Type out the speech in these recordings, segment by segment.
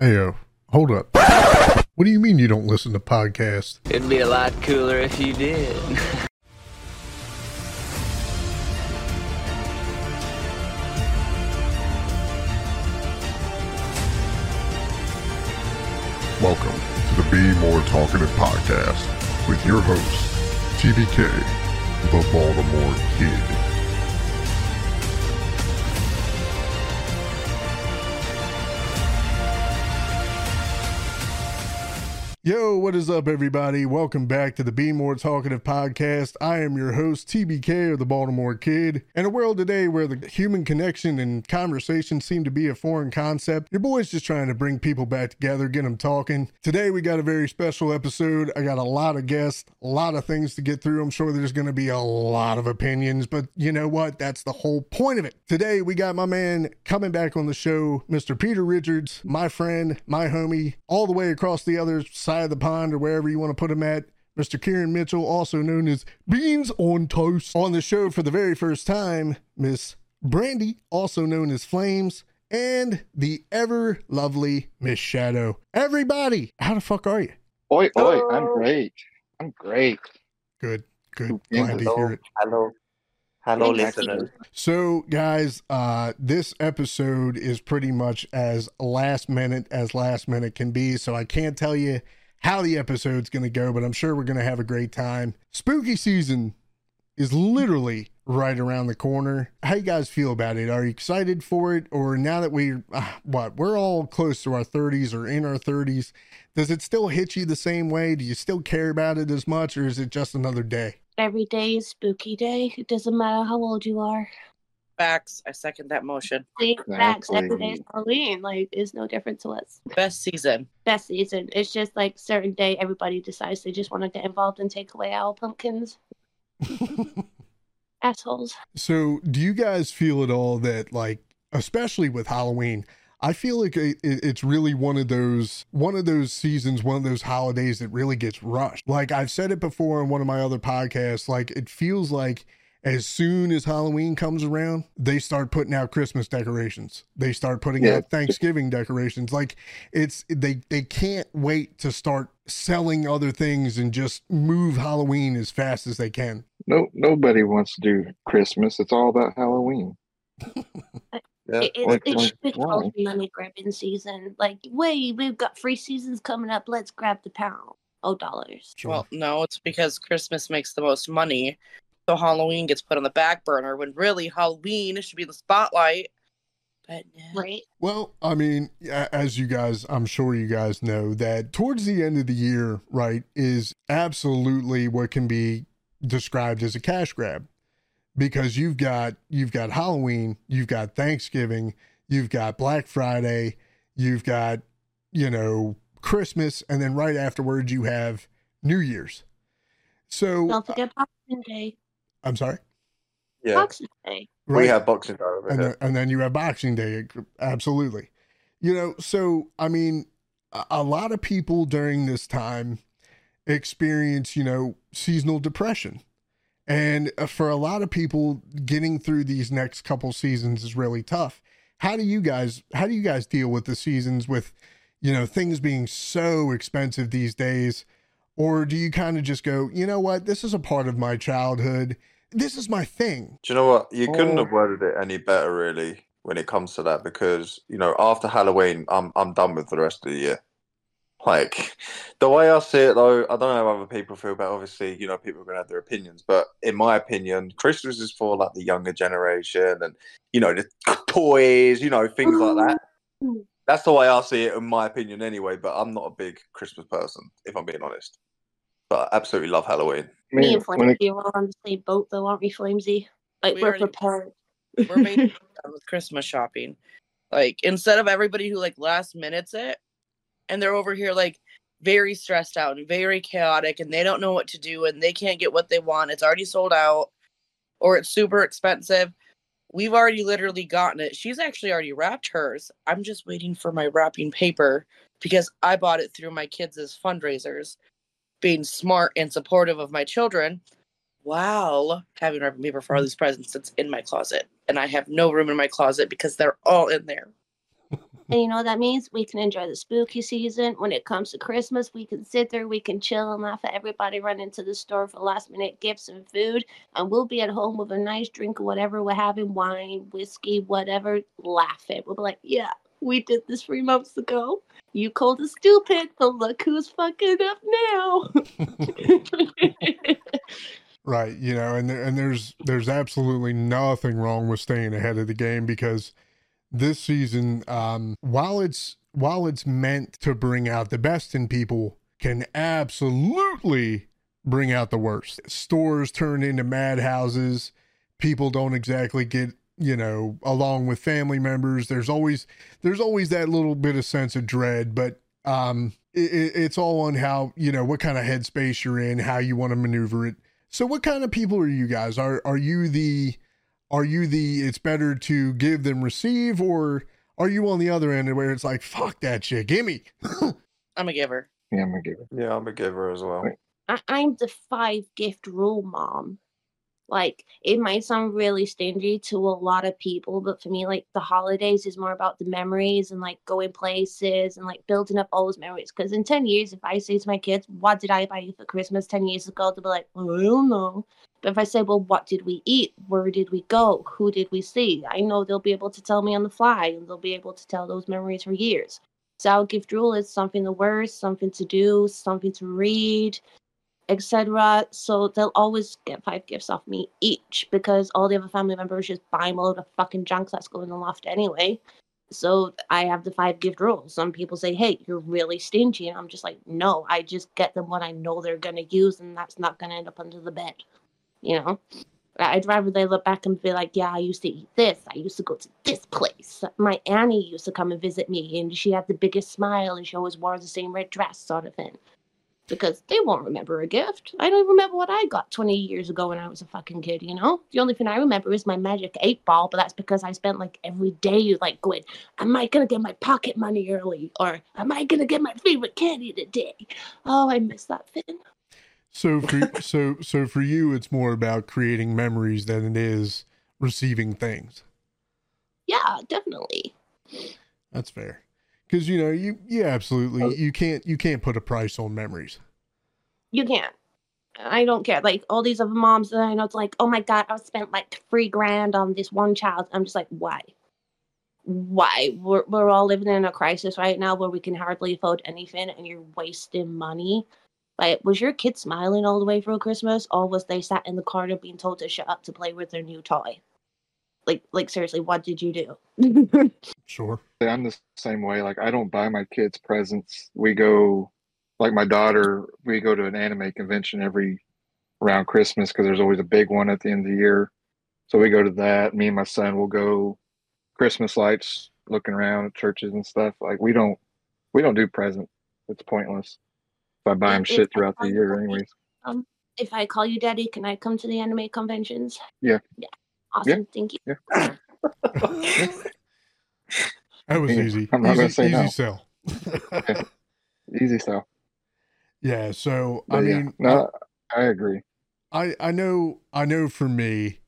Hey, yo, hold up. What do you mean you don't listen to podcasts? It'd be a lot cooler if you did. Welcome to the Be More Talkative podcast with your host, TBK, the Baltimore Kid. Yo, what is up, everybody? Welcome back to the Be More Talkative podcast. I am your host, TBK, or the Baltimore Kid. In a world today where the human connection and conversation seem to be a foreign concept, your boy's just trying to bring people back together, get them talking. Today, we got a very special episode. I got a lot of guests, a lot of things to get through. I'm sure there's going to be a lot of opinions, but you know what? That's the whole point of it. Today, we got my man coming back on the show, Mr. Peter Richards, my friend, my homie, all the way across the other side of the pond or wherever you want to put him at. Mr. Kieron Mitchell, also known as Beans on Toast. On the show for the very first time, Miss Brandi, also known as Flames, and the ever lovely Miss Shadow. Everybody, how the fuck are you? Oi, oi, I'm great. I'm great. Good, good. Yeah, Glad to hear it. Hello. Hello, Thank listeners. So, guys, uh, this episode is pretty much as last minute as last minute can be. So, I can't tell you how the episode's going to go, but I'm sure we're going to have a great time. Spooky season is literally right around the corner. How you guys feel about it? Are you excited for it, or now that we, uh, what, we're all close to our 30s or in our 30s? Does it still hit you the same way? Do you still care about it as much, or is it just another day? Every day is spooky day. It doesn't matter how old you are. Facts. I second that motion. See, facts. Every day is Exactly. Halloween. Like, it's no different to us. Best season. Best season. It's just like certain day, everybody decides they just want to get involved and take away our pumpkins. Assholes. So, do you guys feel at all that, like, especially with Halloween, I feel like it, it- it's really one of those one of those seasons, one of those holidays that really gets rushed. Like I've said it before in one of my other podcasts, like it feels like as soon as Halloween comes around, they start putting out Christmas decorations. They start putting Yeah. out Thanksgiving decorations. Like it's they they can't wait to start selling other things and just move Halloween as fast as they can. No, nobody wants to do Christmas. It's all about Halloween. Yeah. It, Like, it's like, it's why? all money grabbing season. Like, wait, we've got free seasons coming up. Let's grab the pound. Oh, dollars. Well, no, it's because Christmas makes the most money. So Halloween gets put on the back burner when really Halloween should be in the spotlight. But yeah. Right? Well, I mean, as you guys, I'm sure you guys know that towards the end of the year, right, is absolutely what can be described as a cash grab because you've got you've got Halloween, you've got Thanksgiving, you've got Black Friday, you've got you know Christmas, and then right afterwards you have New Year's. So Don't uh, forget Boxing Day. I'm sorry, Yeah, Boxing Day. right? we have Boxing Day over and here. then, and then you have Boxing Day, absolutely. You know, so I mean, a, a lot of people during this time experience, you know, seasonal depression, and uh, for a lot of people, getting through these next couple seasons is really tough. How do you guys? How do you guys deal with the seasons with, you know, things being so expensive these days? Or do you kind of just go, you know what, this is a part of my childhood. This is my thing. Do you know what? You couldn't Oh. have worded it any better, really, when it comes to that, because you know, after Halloween, I'm I'm done with the rest of the year. Like the way I see it, though, I don't know how other people feel, but obviously, you know, people are gonna have their opinions. But in my opinion, Christmas is for like the younger generation, and you know, the toys, you know, things like that. Mm. That's the way I see it, in my opinion, anyway. But I'm not a big Christmas person, if I'm being honest. But I absolutely love Halloween. Me Man, and when Flamesy it, are on the same boat, though, aren't we, Flamesy? Like, We we are already- prepared. We're made done with Christmas shopping. Like instead of everybody who like last minutes it and they're over here like very stressed out and very chaotic and they don't know what to do and they can't get what they want. It's already sold out or it's super expensive. We've already literally gotten it. She's actually already wrapped hers. I'm just waiting for my wrapping paper because I bought it through my kids' fundraisers, being smart and supportive of my children while having wrapping paper for all these presents that's in my closet. And I have no room in my closet because they're all in there. And you know what that means? We can enjoy the spooky season. When it comes to Christmas, we can sit there, we can chill and laugh at everybody run into the store for last minute gifts and food. And we'll be at home with a nice drink or whatever we're having wine, whiskey, whatever, laughing. We'll be like, yeah, we did this three months ago. You called us stupid, but look who's fucking up now. Right, you know, and there, and there's there's absolutely nothing wrong with staying ahead of the game because this season, um, while it's while it's meant to bring out the best in people, can absolutely bring out the worst. Stores turn into madhouses. People don't exactly get you know along with family members. There's always there's always that little bit of sense of dread, but um, it, it's all on how you know what kind of headspace you're in, how you want to maneuver it. So what kind of people are you guys? Are are you the are you the it's better to give than receive or are you on the other end where it's like fuck that shit, gimme? I'm a giver. Yeah, I'm a giver. Yeah, I'm a giver as well. I- I'm the five gift rule mom. Like it might sound really stingy to a lot of people, but for me, like the holidays is more about the memories and like going places and like building up all those memories. Because in ten years, if I say to my kids, "What did I buy you for Christmas ten years ago?" they'll be like, "I don't know." But if I say, "Well, what did we eat? Where did we go? Who did we see?" I know they'll be able to tell me on the fly, and they'll be able to tell those memories for years. So our gift rule is something to wear, something to do, something to read, etc. So they'll always get five gifts off me each because all the other family members just buy a load of fucking junk that's going in the loft anyway. So I have the five gift rule. Some people say, "Hey, you're really stingy," and I'm just like, "No, I just get them what I know they're gonna use, and that's not gonna end up under the bed." You know, I'd rather they look back and be like, "Yeah, I used to eat this. I used to go to this place. My Annie used to come and visit me, and she had the biggest smile, and she always wore the same red dress, sort of thing." Because they won't remember a gift. I don't remember what I got 20 years ago when I was a fucking kid, you know? The only thing I remember is my magic eight ball, but that's because I spent like every day like going, Am I gonna get my pocket money early? Or am I gonna get my favorite candy today? Oh, I miss that thing. So for so so for you it's more about creating memories than it is receiving things. Yeah, definitely. That's fair. Cuz you know, you you absolutely oh. you can't you can't put a price on memories. You can't. I don't care. Like all these other moms that I know, it's like, oh my god, I've spent like three grand on this one child. I'm just like, why? Why? We're we're all living in a crisis right now where we can hardly afford anything, and you're wasting money. Like, was your kid smiling all the way through Christmas, or was they sat in the corner being told to shut up to play with their new toy? Like, like seriously, what did you do? Sure. I'm the same way. Like I don't buy my kids presents. We go, like my daughter, we go to an anime convention every around Christmas because there's always a big one at the end of the year. So we go to that. Me and my son will go Christmas lights, looking around at churches and stuff. Like we don't, we don't do presents. It's pointless. If I buy them If- shit throughout the year, anyways. Um, if I call you daddy, can I come to the anime conventions? Yeah. Yeah. Awesome. Thank you. That was Yeah, easy. I'm not easy, gonna say easy no. sell. Easy stuff. yeah, so But I yeah, mean no, I agree. I I know I know for me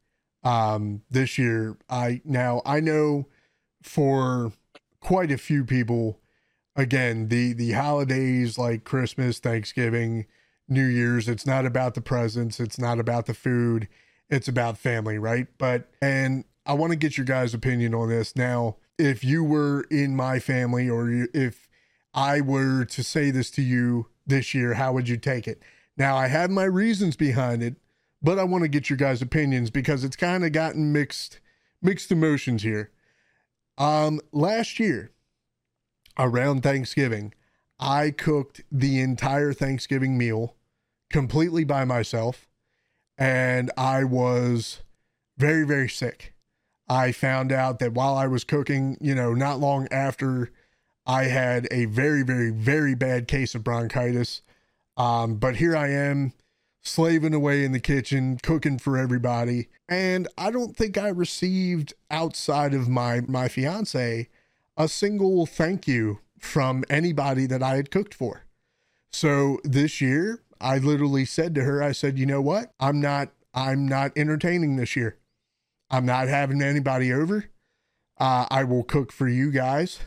um this year I now I know for quite a few people again the the holidays like Christmas, Thanksgiving, New Year's it's not about the presents, it's not about the food, it's about family, right? But and I want to get your guys opinion on this now if you were in my family or if I were to say this to you this year, how would you take it? Now I have my reasons behind it, but I want to get your guys' opinions because it's kind of gotten mixed mixed emotions here. Um last year around Thanksgiving, I cooked the entire Thanksgiving meal completely by myself and I was very very sick. I found out that while I was cooking, you know, not long after I had a very very very bad case of bronchitis. Um, but here I am slaving away in the kitchen, cooking for everybody. And I don't think I received outside of my my fiance a single thank you from anybody that I had cooked for. So this year, I literally said to her, I said, "You know what? I'm not I'm not entertaining this year. I'm not having anybody over. Uh, I will cook for you guys."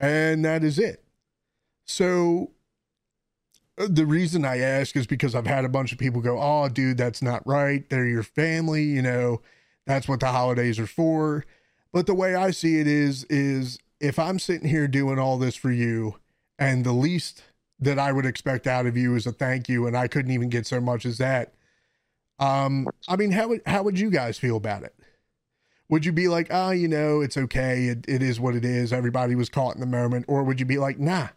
And that is it. So uh, the reason I ask is because I've had a bunch of people go, "Oh, dude, that's not right. They're your family, you know. That's what the holidays are for." But the way I see it is is if I'm sitting here doing all this for you and the least that I would expect out of you is a thank you and I couldn't even get so much as that. Um I mean, how would how would you guys feel about it? Would you be like, "Oh, you know, it's okay. It, it is what it is. Everybody was caught in the moment." Or would you be like, "Nah,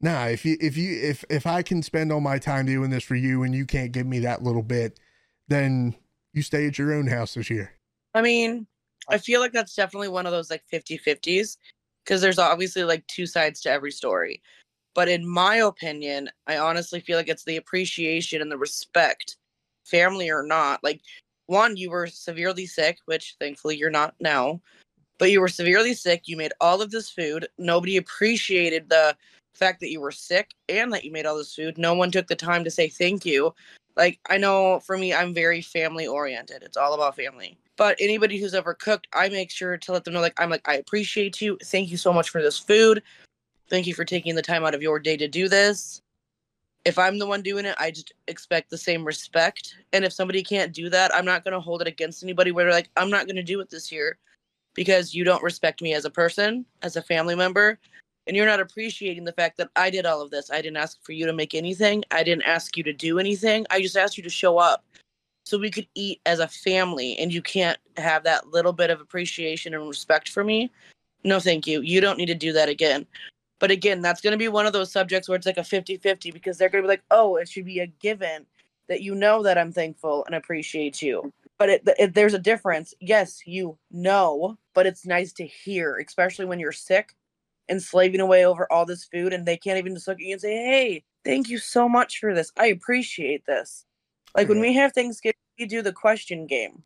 nah if you if you if if i can spend all my time doing this for you and you can't give me that little bit then you stay at your own house this year I mean, I feel like that's definitely one of those like 50 50s because there's obviously like two sides to every story. But in my opinion, I honestly feel like it's the appreciation and the respect, family or not. Like, one, you were severely sick, which thankfully you're not now, but you were severely sick. You made all of this food. Nobody appreciated the fact that you were sick and that you made all this food. No one took the time to say thank you. Like, I know for me, I'm very family oriented. It's all about family. But anybody who's ever cooked, I make sure to let them know, like, I'm like, I appreciate you. Thank you so much for this food. Thank you for taking the time out of your day to do this. If I'm the one doing it, I just expect the same respect. And if somebody can't do that, I'm not going to hold it against anybody where they're like, I'm not going to do it this year because you don't respect me as a person, as a family member, and you're not appreciating the fact that I did all of this. I didn't ask for you to make anything. I didn't ask you to do anything. I just asked you to show up so we could eat as a family and you can't have that little bit of appreciation and respect for me. No, thank you. You don't need to do that again. But again, that's going to be one of those subjects where it's like a 50-50 because they're going to be like, "Oh, it should be a given that you know that I'm thankful and appreciate you." But it, it, there's a difference. Yes, you know, but it's nice to hear, especially when you're sick and slaving away over all this food and they can't even just look at you and say, Hey, thank you so much for this. I appreciate this. Like when we have Thanksgiving, we do the question game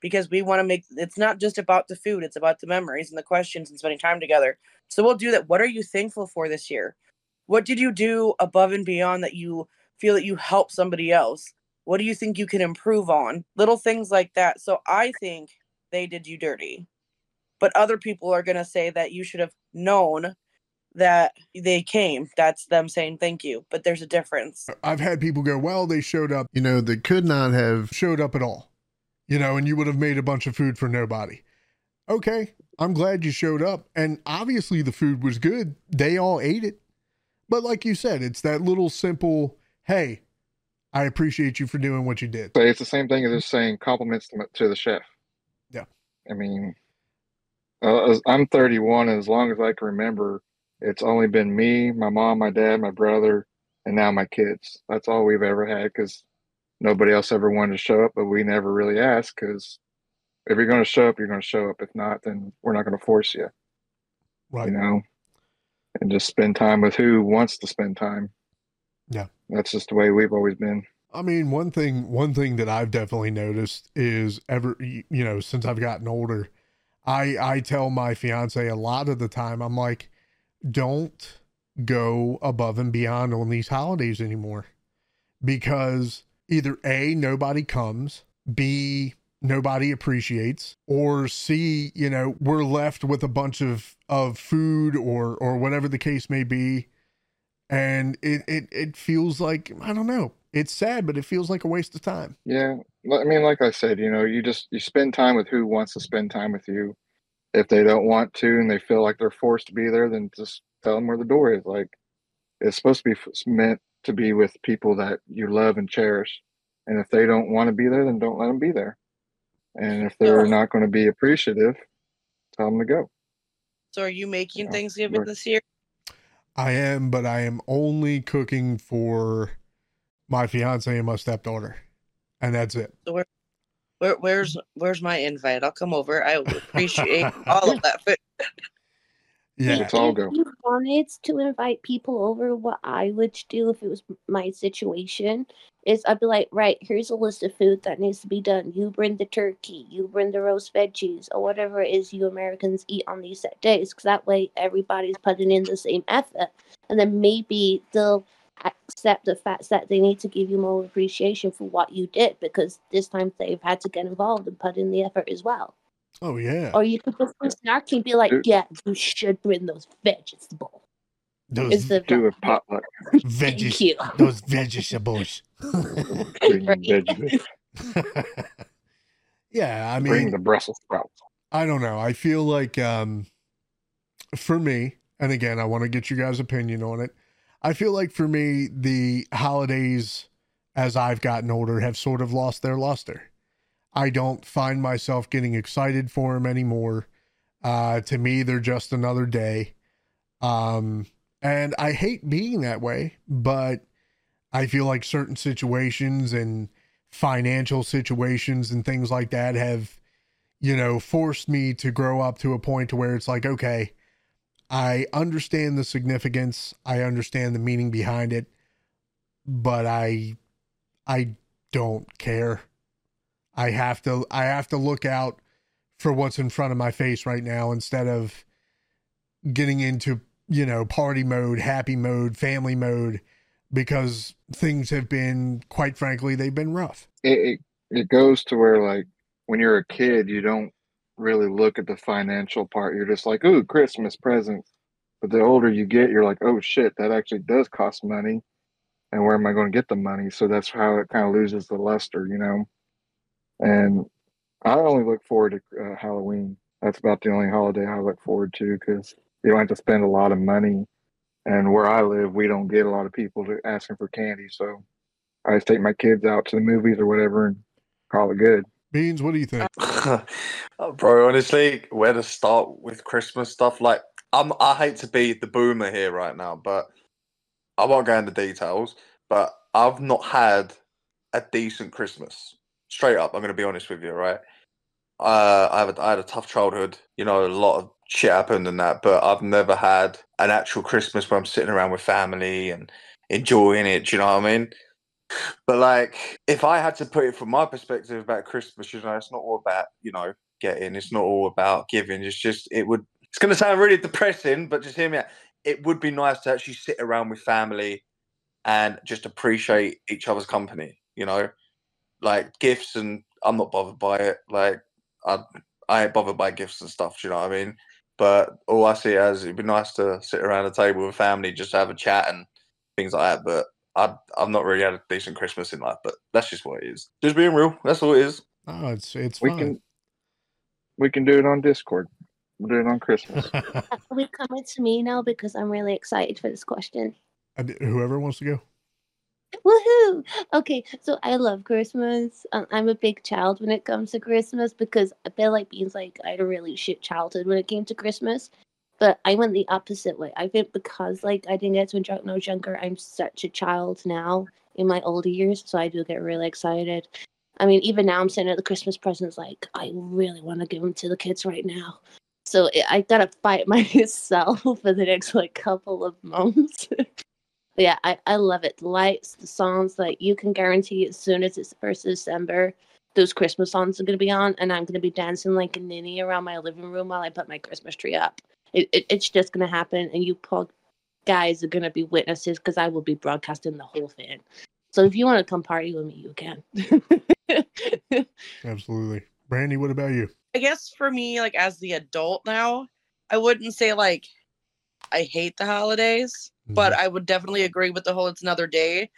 because we want to make it's not just about the food, it's about the memories and the questions and spending time together. So we'll do that. What are you thankful for this year? What did you do above and beyond that you feel that you help somebody else? What do you think you can improve on? Little things like that. So I think they did you dirty but other people are going to say that you should have known that they came. That's them saying thank you, but there's a difference. I've had people go, well, they showed up, you know, they could not have showed up at all, you know, and you would have made a bunch of food for nobody. Okay, I'm glad you showed up. And obviously the food was good. They all ate it. But like you said, it's that little simple, hey, I appreciate you for doing what you did. So it's the same thing as just saying compliments to, the chef. Yeah. I mean, uh, I'm 31, and as long as I can remember, it's only been me, my mom, my dad, my brother, and now my kids. That's all we've ever had because nobody else ever wanted to show up, but we never really asked because if you're going to show up, you're going to show up. If not, then we're not going to force you, Right. you know, and just spend time with who wants to spend time. Yeah. That's just the way we've always been. I mean, one thing one thing that I've definitely noticed is ever you know, since I've gotten older, I I tell my fiance a lot of the time I'm like don't go above and beyond on these holidays anymore because either A nobody comes, B nobody appreciates or C, you know, we're left with a bunch of of food or or whatever the case may be and it it it feels like I don't know. It's sad, but it feels like a waste of time. Yeah, I mean, like I said, you know, you just you spend time with who wants to spend time with you. If they don't want to and they feel like they're forced to be there, then just tell them where the door is. Like it's supposed to be meant to be with people that you love and cherish. And if they don't want to be there, then don't let them be there. And if they're Yeah. not going to be appreciative, tell them to go. So are you making Yeah, Thanksgiving this year? I am, but I am only cooking for my fiance and my stepdaughter, and that's it. Where, where's where's my invite? I'll come over. I appreciate all of that food. Yeah, Let's all if you wanted to invite people over, what I would do if it was my situation is I'd be like, right, here's a list of food that needs to be done. You bring the turkey, you bring the roast veggies, or whatever it is you Americans eat on these set days, because that way everybody's putting in the same effort, and then maybe they'll accept the fact that they need to give you more appreciation for what you did because this time they've had to get involved and put in the effort as well. Oh yeah. Or you could just be snarky and be like, Dude. yeah, you should bring those vegetables. Those Is the Do a potluck. Thank you. Those vegetables. Bring the vegetables. yeah, I mean, Bring mean, the Brussels sprouts. I don't know. I feel like um for me, and again, I want to get you guys' opinion on it. I feel like for me, the holidays as I've gotten older have sort of lost their luster. I don't find myself getting excited for them anymore. Uh to me, they're just another day. Um and I hate being that way, but I feel like certain situations and financial situations and things like that have you know, forced me to grow up to a point to where it's like, okay, I understand the significance, I understand the meaning behind it, but I I don't care. I have to I have to look out for what's in front of my face right now instead of getting into, you know, party mode, happy mode, family mode because things have been quite frankly they've been rough. It, it it goes to where like when you're a kid, you don't really look at the financial part. You're just like, ooh, Christmas presents. But the older you get, you're like, oh shit, that actually does cost money. And where am I going to get the money? So that's how it kind of loses the luster, you know? And I only look forward to uh, Halloween. That's about the only holiday I look forward to because you don't have to spend a lot of money. And where I live, we don't get a lot of people to asking for candy. So I just take my kids out to the movies or whatever and call it good. Beans, what do you think? Oh, Bro, honestly, where to start with Christmas stuff? Like, I'm, I hate to be the boomer here right now, but I won't go into details. But I've not had a decent Christmas. Straight up, I'm going to be honest with you, right? Uh, I, have a, I had a tough childhood. You know, a lot of shit happened and that, but I've never had an actual Christmas where I'm sitting around with family and enjoying it. You know what I mean? But like, if I had to put it from my perspective about Christmas, you know, it's not all about you know getting. It's not all about giving. It's just it would. It's going to sound really depressing, but just hear me out. It would be nice to actually sit around with family and just appreciate each other's company. You know, like gifts, and I'm not bothered by it. Like I, I ain't bothered by gifts and stuff. Do you know what I mean? But all I see it as it'd be nice to sit around a table with family, just have a chat and things like that. But I, I've not really had a decent Christmas in life, but that's just what it is. Just being real. That's all it is. Oh, it's it's We fine. can we can do it on Discord. We'll do it on Christmas. Are we coming to me now because I'm really excited for this question. And Whoever wants to go. Woohoo! Okay, so I love Christmas. Um, I'm a big child when it comes to Christmas because I feel like Beans like I had a really shit childhood when it came to Christmas. But I went the opposite way. I think because like I didn't get to enjoy it when I was younger, I'm such a child now in my older years, so I do get really excited. I mean, even now I'm sitting at the Christmas presents like I really want to give them to the kids right now. So I gotta fight myself for the next like couple of months. But yeah, I, I love it. The lights, the songs, like you can guarantee as soon as it's the first of December, those Christmas songs are gonna be on, and I'm gonna be dancing like a ninny around my living room while I put my Christmas tree up. It, it it's just gonna happen, and you poor guys are gonna be witnesses because I will be broadcasting the whole thing. So if you want to come party with me, you can. Absolutely. Brandi, what about you? I guess for me, like as the adult now, I wouldn't say like I hate the holidays, but mm-hmm. I would definitely agree with the whole it's another day.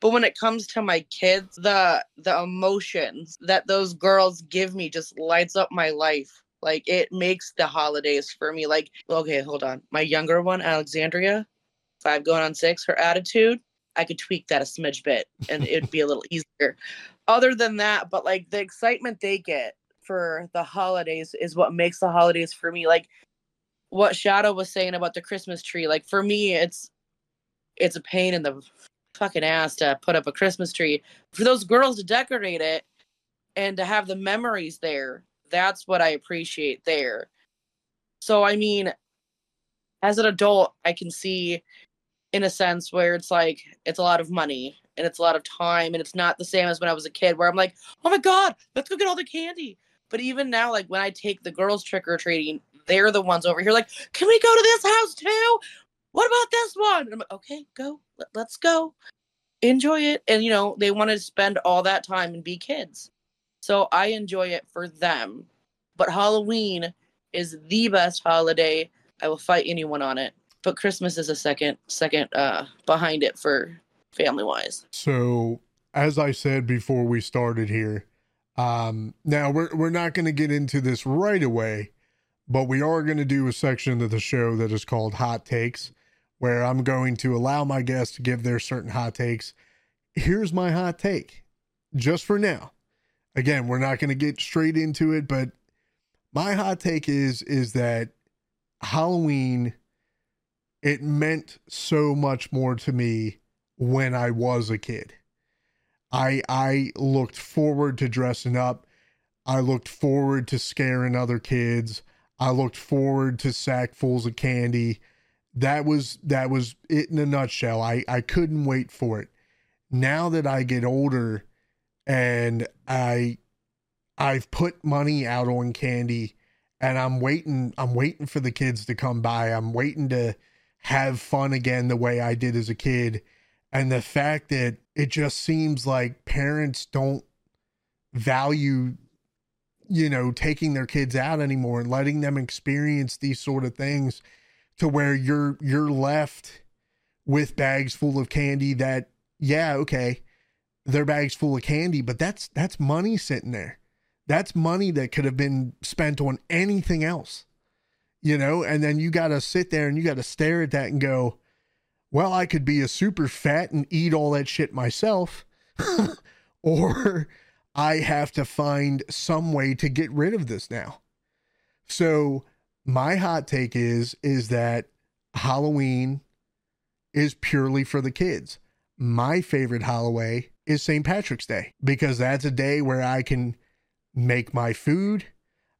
But when it comes to my kids, the the emotions that those girls give me just lights up my life. Like it makes the holidays for me. Like, okay, hold on. My younger one, Alexandria, five going on six, her attitude, I could tweak that a smidge bit and it'd be a little easier. Other than that, but like the excitement they get for the holidays is what makes the holidays for me. Like what Shadow was saying about the Christmas tree. Like for me, it's it's a pain in the fucking ass to put up a Christmas tree. For those girls to decorate it and to have the memories there, that's what I appreciate there. So I mean, as an adult, I can see in a sense where it's like it's a lot of money and it's a lot of time and it's not the same as when I was a kid where I'm like, oh my god, let's go get all the candy. But even now, like when I take the girls trick or treating, they're the ones over here like, can we go to this house too? What about this one? And I'm like, okay, go, Let, let's go, enjoy it. And you know, they want to spend all that time and be kids, so I enjoy it for them. but Halloween is the best holiday. I will fight anyone on it. But Christmas is a second second uh behind it for family wise. So, as I said before we started here, um, now we're we're not going to get into this right away, but we are going to do a section of the show that is called Hot Takes, where I'm going to allow my guests to give their certain hot takes. Here's my hot take, just for now. Again, we're not going to get straight into it, but my hot take is is that Halloween it meant so much more to me when I was a kid. I I looked forward to dressing up. I looked forward to scaring other kids. I looked forward to sackfuls of candy. That was that was it in a nutshell. I I couldn't wait for it. Now that I get older and I I've put money out on candy and I'm waiting I'm waiting for the kids to come by. I'm waiting to have fun again the way I did as a kid. And the fact that it just seems like parents don't value, you know, taking their kids out anymore and letting them experience these sort of things to where you're you're left with bags full of candy that yeah, okay, they're bags full of candy, but that's that's money sitting there. That's money that could have been spent on anything else you know, and then you got to sit there and you got to stare at that and go, well, I could be a super fat and eat all that shit myself, or I have to find some way to get rid of this now. So, my hot take is is that Halloween is purely for the kids. My favorite holiday is St. Patrick's Day because that's a day where I can make my food,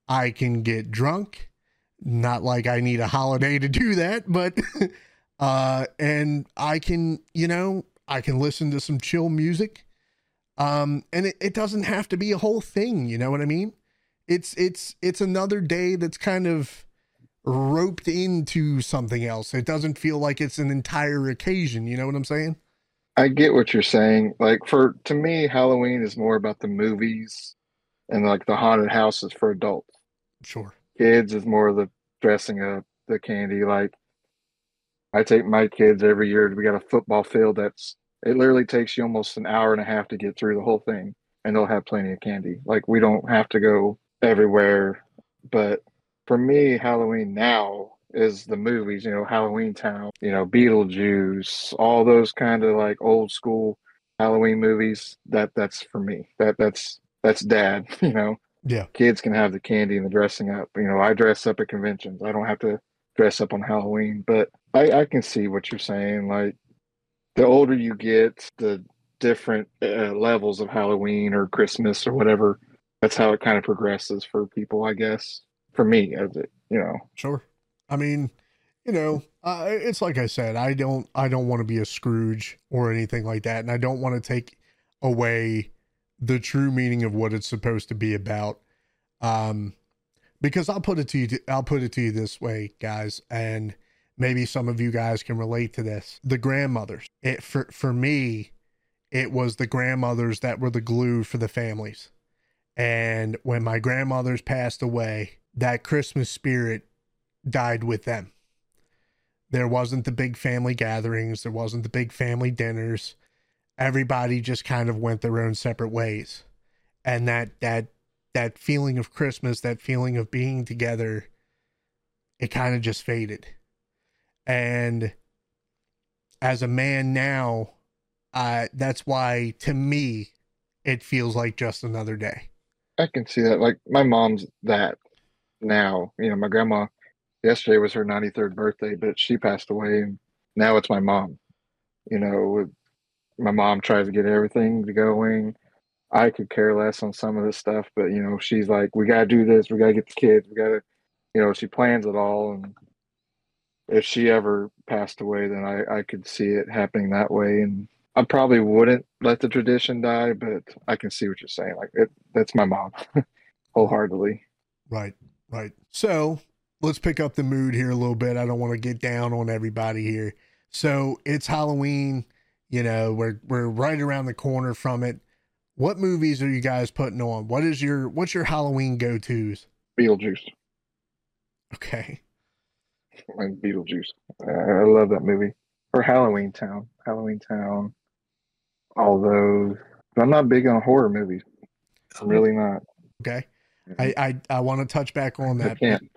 I can get drunk, not like I need a holiday to do that, but uh and I can, you know, I can listen to some chill music. Um and it, it doesn't have to be a whole thing, you know what I mean? It's it's it's another day that's kind of roped into something else. It doesn't feel like it's an entire occasion, you know what I'm saying? I get what you're saying. Like for to me, Halloween is more about the movies and like the haunted houses for adults. Sure kids is more of the dressing up, the candy. Like I take my kids every year. We got a football field that's it literally takes you almost an hour and a half to get through the whole thing, and they'll have plenty of candy. Like we don't have to go everywhere. But for me, Halloween now is the movies. You know, Halloween Town. You know, Beetlejuice. All those kind of like old school Halloween movies. That that's for me. That that's that's dad. You know, yeah. Kids can have the candy and the dressing up. You know, I dress up at conventions. I don't have to dress up on Halloween, but I, I can see what you're saying. Like the older you get, the different uh, levels of Halloween or Christmas or whatever. That's how it kind of progresses for people, I guess. For me, as it, you know. Sure. I mean, you know, uh, it's like I said. I don't. I don't want to be a Scrooge or anything like that, and I don't want to take away the true meaning of what it's supposed to be about. Um, because I'll put it to you, I'll put it to you this way, guys, and maybe some of you guys can relate to this. The grandmothers, it for for me, it was the grandmothers that were the glue for the families. And when my grandmothers passed away, that Christmas spirit died with them. There wasn't the big family gatherings, there wasn't the big family dinners. Everybody just kind of went their own separate ways. And that that that feeling of christmas that feeling of being together it kind of just faded. And as a man now uh that's why to me it feels like just another day. I can see that. Like my mom's that now you know my grandma yesterday was her 93rd birthday but she passed away and now it's my mom you know my mom tries to get everything going. I could care less on some of this stuff, but you know, she's like, we gotta do this, we gotta get the kids, we gotta you know, she plans it all and if she ever passed away then I, I could see it happening that way and I probably wouldn't let the tradition die, but I can see what you're saying. Like it that's my mom wholeheartedly. Right, right. So let's pick up the mood here a little bit. I don't want to get down on everybody here. So it's Halloween you know, we're we're right around the corner from it. What movies are you guys putting on? What is your what's your Halloween go tos? Beetlejuice. Okay. Like Beetlejuice. I, love that movie. Or Halloween Town. Halloween Town. All those. I'm not big on horror movies. I'm really not. Okay. Mm-hmm. I I, I want to touch back on that. I that. can't.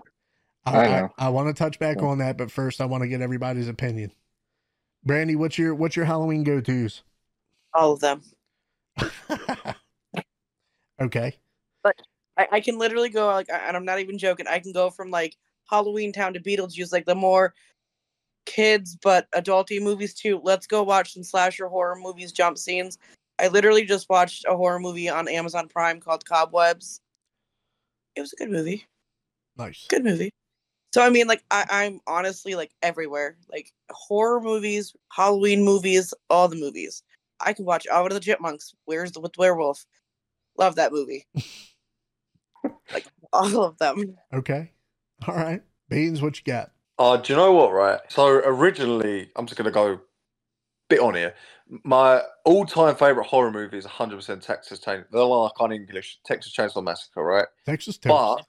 I, I I. I want to touch back Yeah. on that, but first I want to get everybody's opinion. Brandi, what's your what's your Halloween go tos? All of them. okay. But I, I can literally go like, I- and I'm not even joking. I can go from like Halloween Town to Beetlejuice, like the more kids but adulty movies too. Let's go watch some slasher horror movies, jump scenes. I literally just watched a horror movie on Amazon Prime called Cobwebs. It was a good movie. Nice. Good movie. So I mean, like I, I'm honestly like everywhere. Like horror movies, Halloween movies, all the movies. I can watch Alvin and the Chipmunks. Where's the with werewolf? Love that movie. like all of them. Okay. All right. Beans, what you got? Uh, do you know what, right? So originally, I'm just going to go bit on here. My all-time favorite horror movie is 100% Texas Chainsaw. They're like on English, Texas Chainsaw Massacre, right? Texas But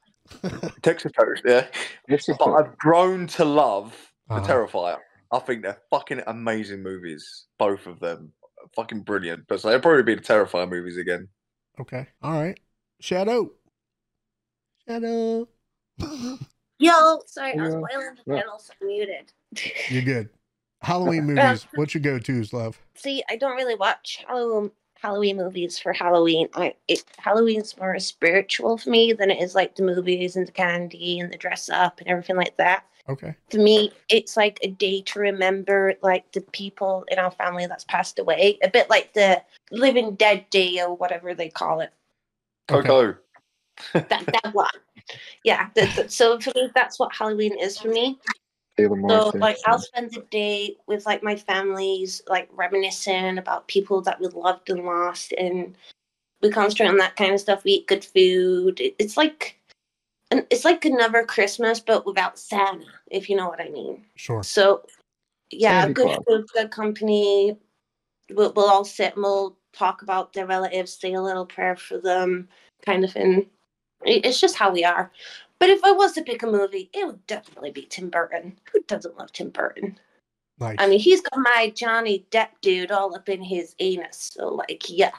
Texas Toast, yeah. This is But I've grown to love The Uh-huh. Terrifier. I think they're fucking amazing movies, both of them. Fucking brilliant. But so they'll probably be the Terrifier movies again. Okay. All right. Shadow. Shadow. Yo, sorry, I was boiling the Yeah. kettle, so muted. You're good. Halloween movies. What's your go tos, love? See, I don't really watch Halloween Halloween movies for Halloween. I it, Halloween's more spiritual for me than it is like the movies and the candy and the dress up and everything like that. Okay. To me, it's like a day to remember like the people in our family that's passed away. A bit like the Living Dead Day or whatever they call it. Okay. Coco. That that one. Yeah. the- the- so for me, that's what Halloween is for me. Taylor So like I'll spend the day with like my families, like reminiscing about people that we loved and lost, and we concentrate on that kind of stuff. We eat good food. It's like, and it's like another Christmas, but without Santa, if you know what I mean. Sure. So, yeah, Santa good Claus. food, good company. We'll, we'll all sit and we'll talk about their relatives, say a little prayer for them, kind of thing. It's just how we are. But if I was to pick a movie, it would definitely be Tim Burton. Who doesn't love Tim Burton? Nice. I mean, he's got my Johnny Depp dude all up in his anus. So, like, yeah,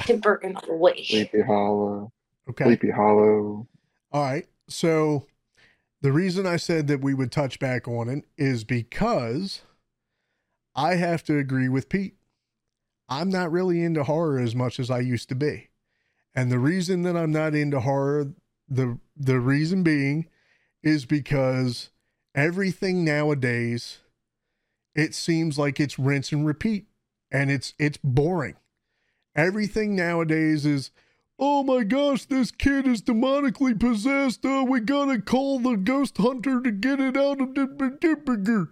Tim Burton all the way. Sleepy Hollow. okay. Sleepy Hollow. All right. So the reason I said that we would touch back on it is because I have to agree with Pete. I'm not really into horror as much as I used to be. And the reason that I'm not into horror, the the reason being is because everything nowadays it seems like it's rinse and repeat and it's it's boring. Everything nowadays is Oh my gosh, this kid is demonically possessed. Uh, we gotta call the ghost hunter to get it out of the.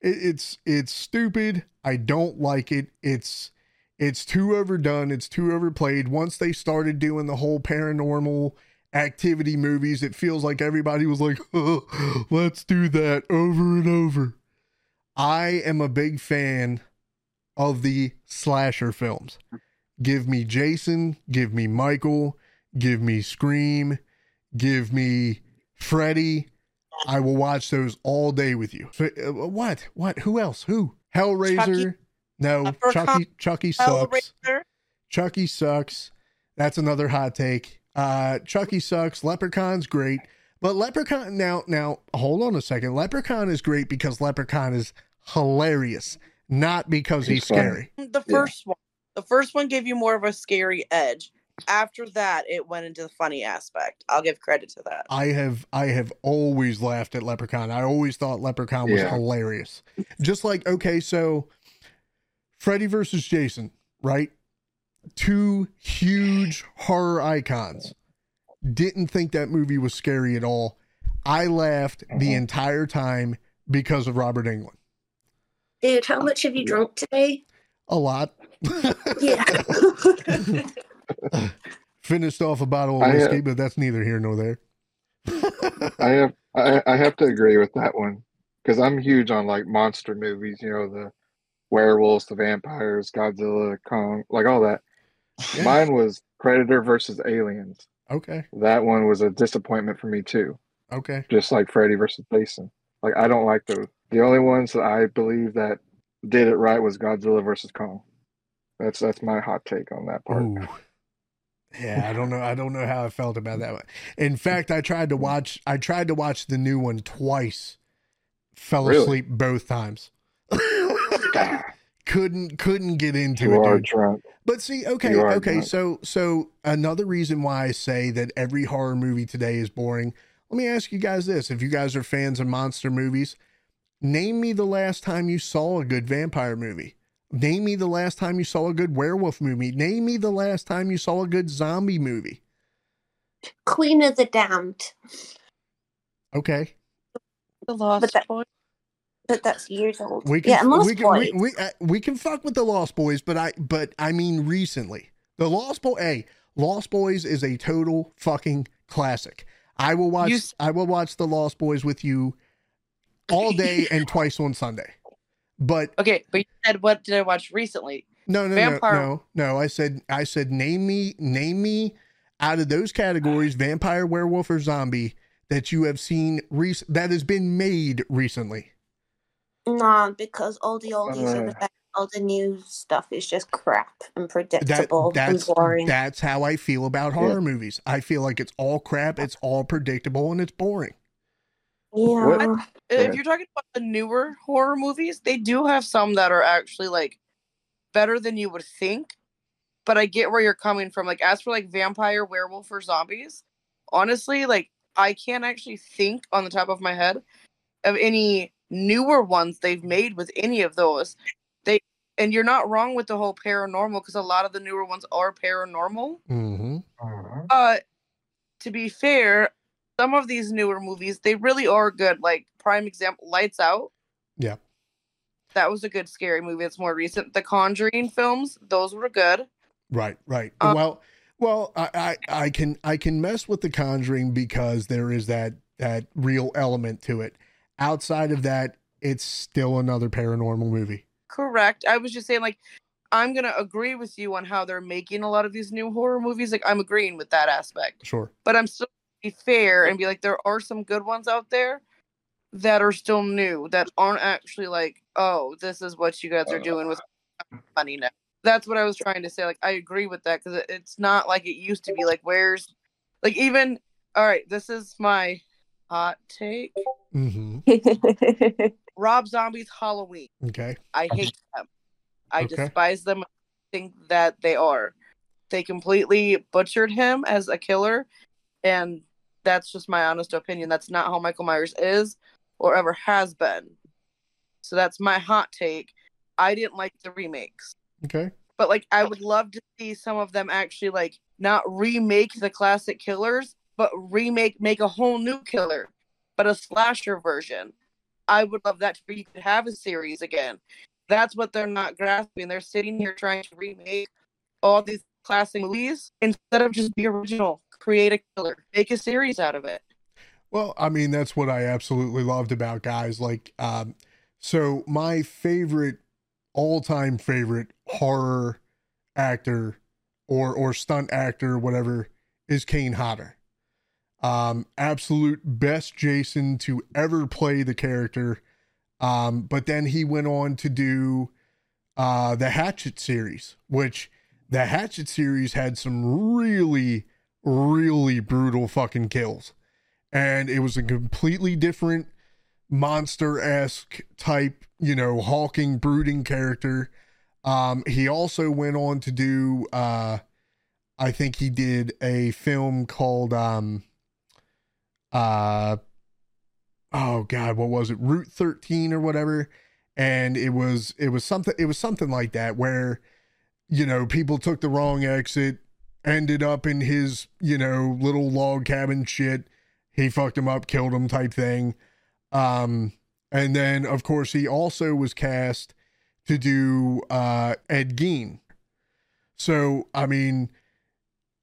It, it's it's stupid. I don't like it. It's it's too overdone. It's too overplayed. Once they started doing the whole paranormal activity movies, it feels like everybody was like, oh, "Let's do that over and over." I am a big fan of the slasher films. Give me Jason, give me Michael, give me Scream, give me Freddy. I will watch those all day with you. Uh, what? What? Who else? Who? Hellraiser? Chucky. No, Leprechaun. Chucky. Chucky sucks. Hellraiser. Chucky sucks. That's another hot take. Uh, Chucky sucks. Leprechaun's great, but Leprechaun now now hold on a second. Leprechaun is great because Leprechaun is hilarious, not because he's He's scary. The Yeah. first one. The first one gave you more of a scary edge. After that, it went into the funny aspect. I'll give credit to that. I have I have always laughed at Leprechaun. I always thought Leprechaun was Yeah. hilarious. Just like okay, so Freddy versus Jason, right? Two huge horror icons. Didn't think that movie was scary at all. I laughed the Mhm. entire time because of Robert Englund. Dude, how much have you drunk today? A lot. Yeah. Finished off a bottle of I, uh, whiskey, but that's neither here nor there. I have I, I have to agree with that one because I'm huge on like monster movies. You know the werewolves, the vampires, Godzilla, Kong, like all that. Yeah. Mine was Predator versus Aliens. Okay. That one was a disappointment for me too. Okay. Just like Freddy versus Jason. Like I don't like those. The only ones that I believe that did it right was Godzilla versus Kong. That's that's my hot take on that part. Ooh. Yeah, I don't know. I don't know how I felt about that one. In fact, I tried to watch. I tried to watch the new one twice. Fell Really? asleep both times. Ah. Couldn't couldn't get into You it. are dude. drunk. But see, okay, okay. drunk. So so another reason why I say that every horror movie today is boring. Let me ask you guys this: If you guys are fans of monster movies, name me the last time you saw a good vampire movie. Name me the last time you saw a good werewolf movie. Name me the last time you saw a good zombie movie. Queen of the Damned. Okay, The Lost But that- Boys. But that's years old. we can yeah, and Lost we can we, Boys. we, uh, we can fuck with the Lost Boys, but I but I mean recently the Lost Boy. Hey, Lost Boys is a total fucking classic. I will watch. You I will watch the Lost Boys with you all day and twice on Sunday. But Okay, but you said what did I watch recently? no, no, Vampire- no, no, no. I said I said name me name me out of those categories, vampire, werewolf, or zombie that you have seen rec- that has been made recently. Nah, because all the oldies are the best. All the new stuff is just crap and that predictable and that's boring. that's how I feel about horror movies. I feel like it's all crap, it's all predictable, and it's boring. yeah. What? If you're talking about the newer horror movies, they do have some that are actually like better than you would think. But I get where you're coming from. Like as for like vampire, werewolf, or zombies, honestly, like I can't actually think on the top of my head of any newer ones they've made with any of those. They and you're not wrong with the whole paranormal because a lot of the newer ones are paranormal. Mm-hmm. Uh, to be fair, some of these newer movies they really are good. Like prime example, Lights Out. Yeah. That was a good scary movie. It's more recent. The Conjuring films, those were good. Right, right. Um, well, well, I, I, I can, I can mess with the Conjuring because there is that that real element to it. Outside of that, it's still another paranormal movie. Correct. I was just saying, like, I'm gonna agree with you on how they're making a lot of these new horror movies. Like, I'm agreeing with that aspect. Sure. But I'm still be fair and be like, there are some good ones out there that are still new that aren't actually like, oh, this is what you guys are uh, doing with money now. That's what I was trying to say. Like, I agree with that because it's not like it used to be. Like, where's, like, even, all right, this is my hot take. Mm-hmm. Rob Zombie's Halloween. Okay. I hate them. I Okay. despise them. I think that they are. They completely butchered him as a killer, and that's just my honest opinion. That's not how Michael Myers is or ever has been. So that's my hot take. I didn't like the remakes, Okay. but like I would love to see some of them actually like not remake the classic killers, but remake make a whole new killer, but a slasher version. I would love that where you could have a series again. That's what they're not grasping. They're sitting here trying to remake all these classic movies instead of just be original. Create a killer, make a series out of it. Well, I mean, that's what I absolutely loved about guys like um so my favorite all-time favorite horror actor or or stunt actor whatever is Kane Hodder. Um absolute best Jason to ever play the character. Um but then he went on to do uh the Hatchet series, which the Hatchet series had some really really brutal fucking kills and it was a completely different monster-esque type you know hawking brooding character um he also went on to do uh i think he did a film called um uh oh god what was it route 13 or whatever and it was it was something it was something like that where you know people took the wrong exit ended up in his you know little log cabin shit he fucked him up, killed him type thing. Um, and then of course he also was cast to do uh Ed Gein. So I mean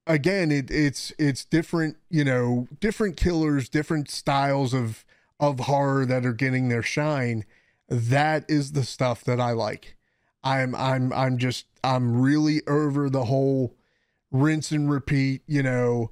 again it it's it's different, you know, different killers, different styles of of horror that are getting their shine. That is the stuff that I like. I'm I'm I'm just I'm really over the whole rinse and repeat, you know,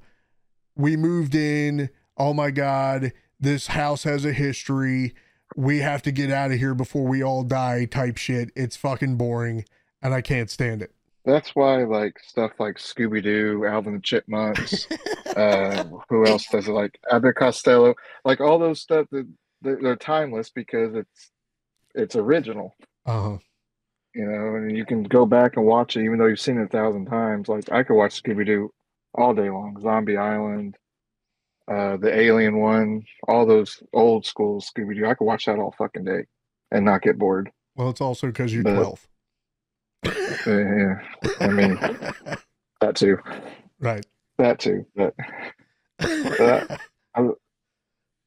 we moved in. Oh my God, this house has a history. We have to get out of here before we all die type shit. It's fucking boring and I can't stand it. That's why like stuff like Scooby Doo, Alvin the Chipmunks, uh, who else does it? Like Abbott Costello, like all those stuff that they're, they're timeless because it's it's original, Uh huh. you know, and you can go back and watch it even though you've seen it a thousand times. Like I could watch Scooby Doo all day long, Zombie Island, uh, the Alien one, all those old school Scooby Doo. I could watch that all fucking day and not get bored. Well, it's also because you're But- 12. Yeah, I mean that too, right. that too, but. Uh,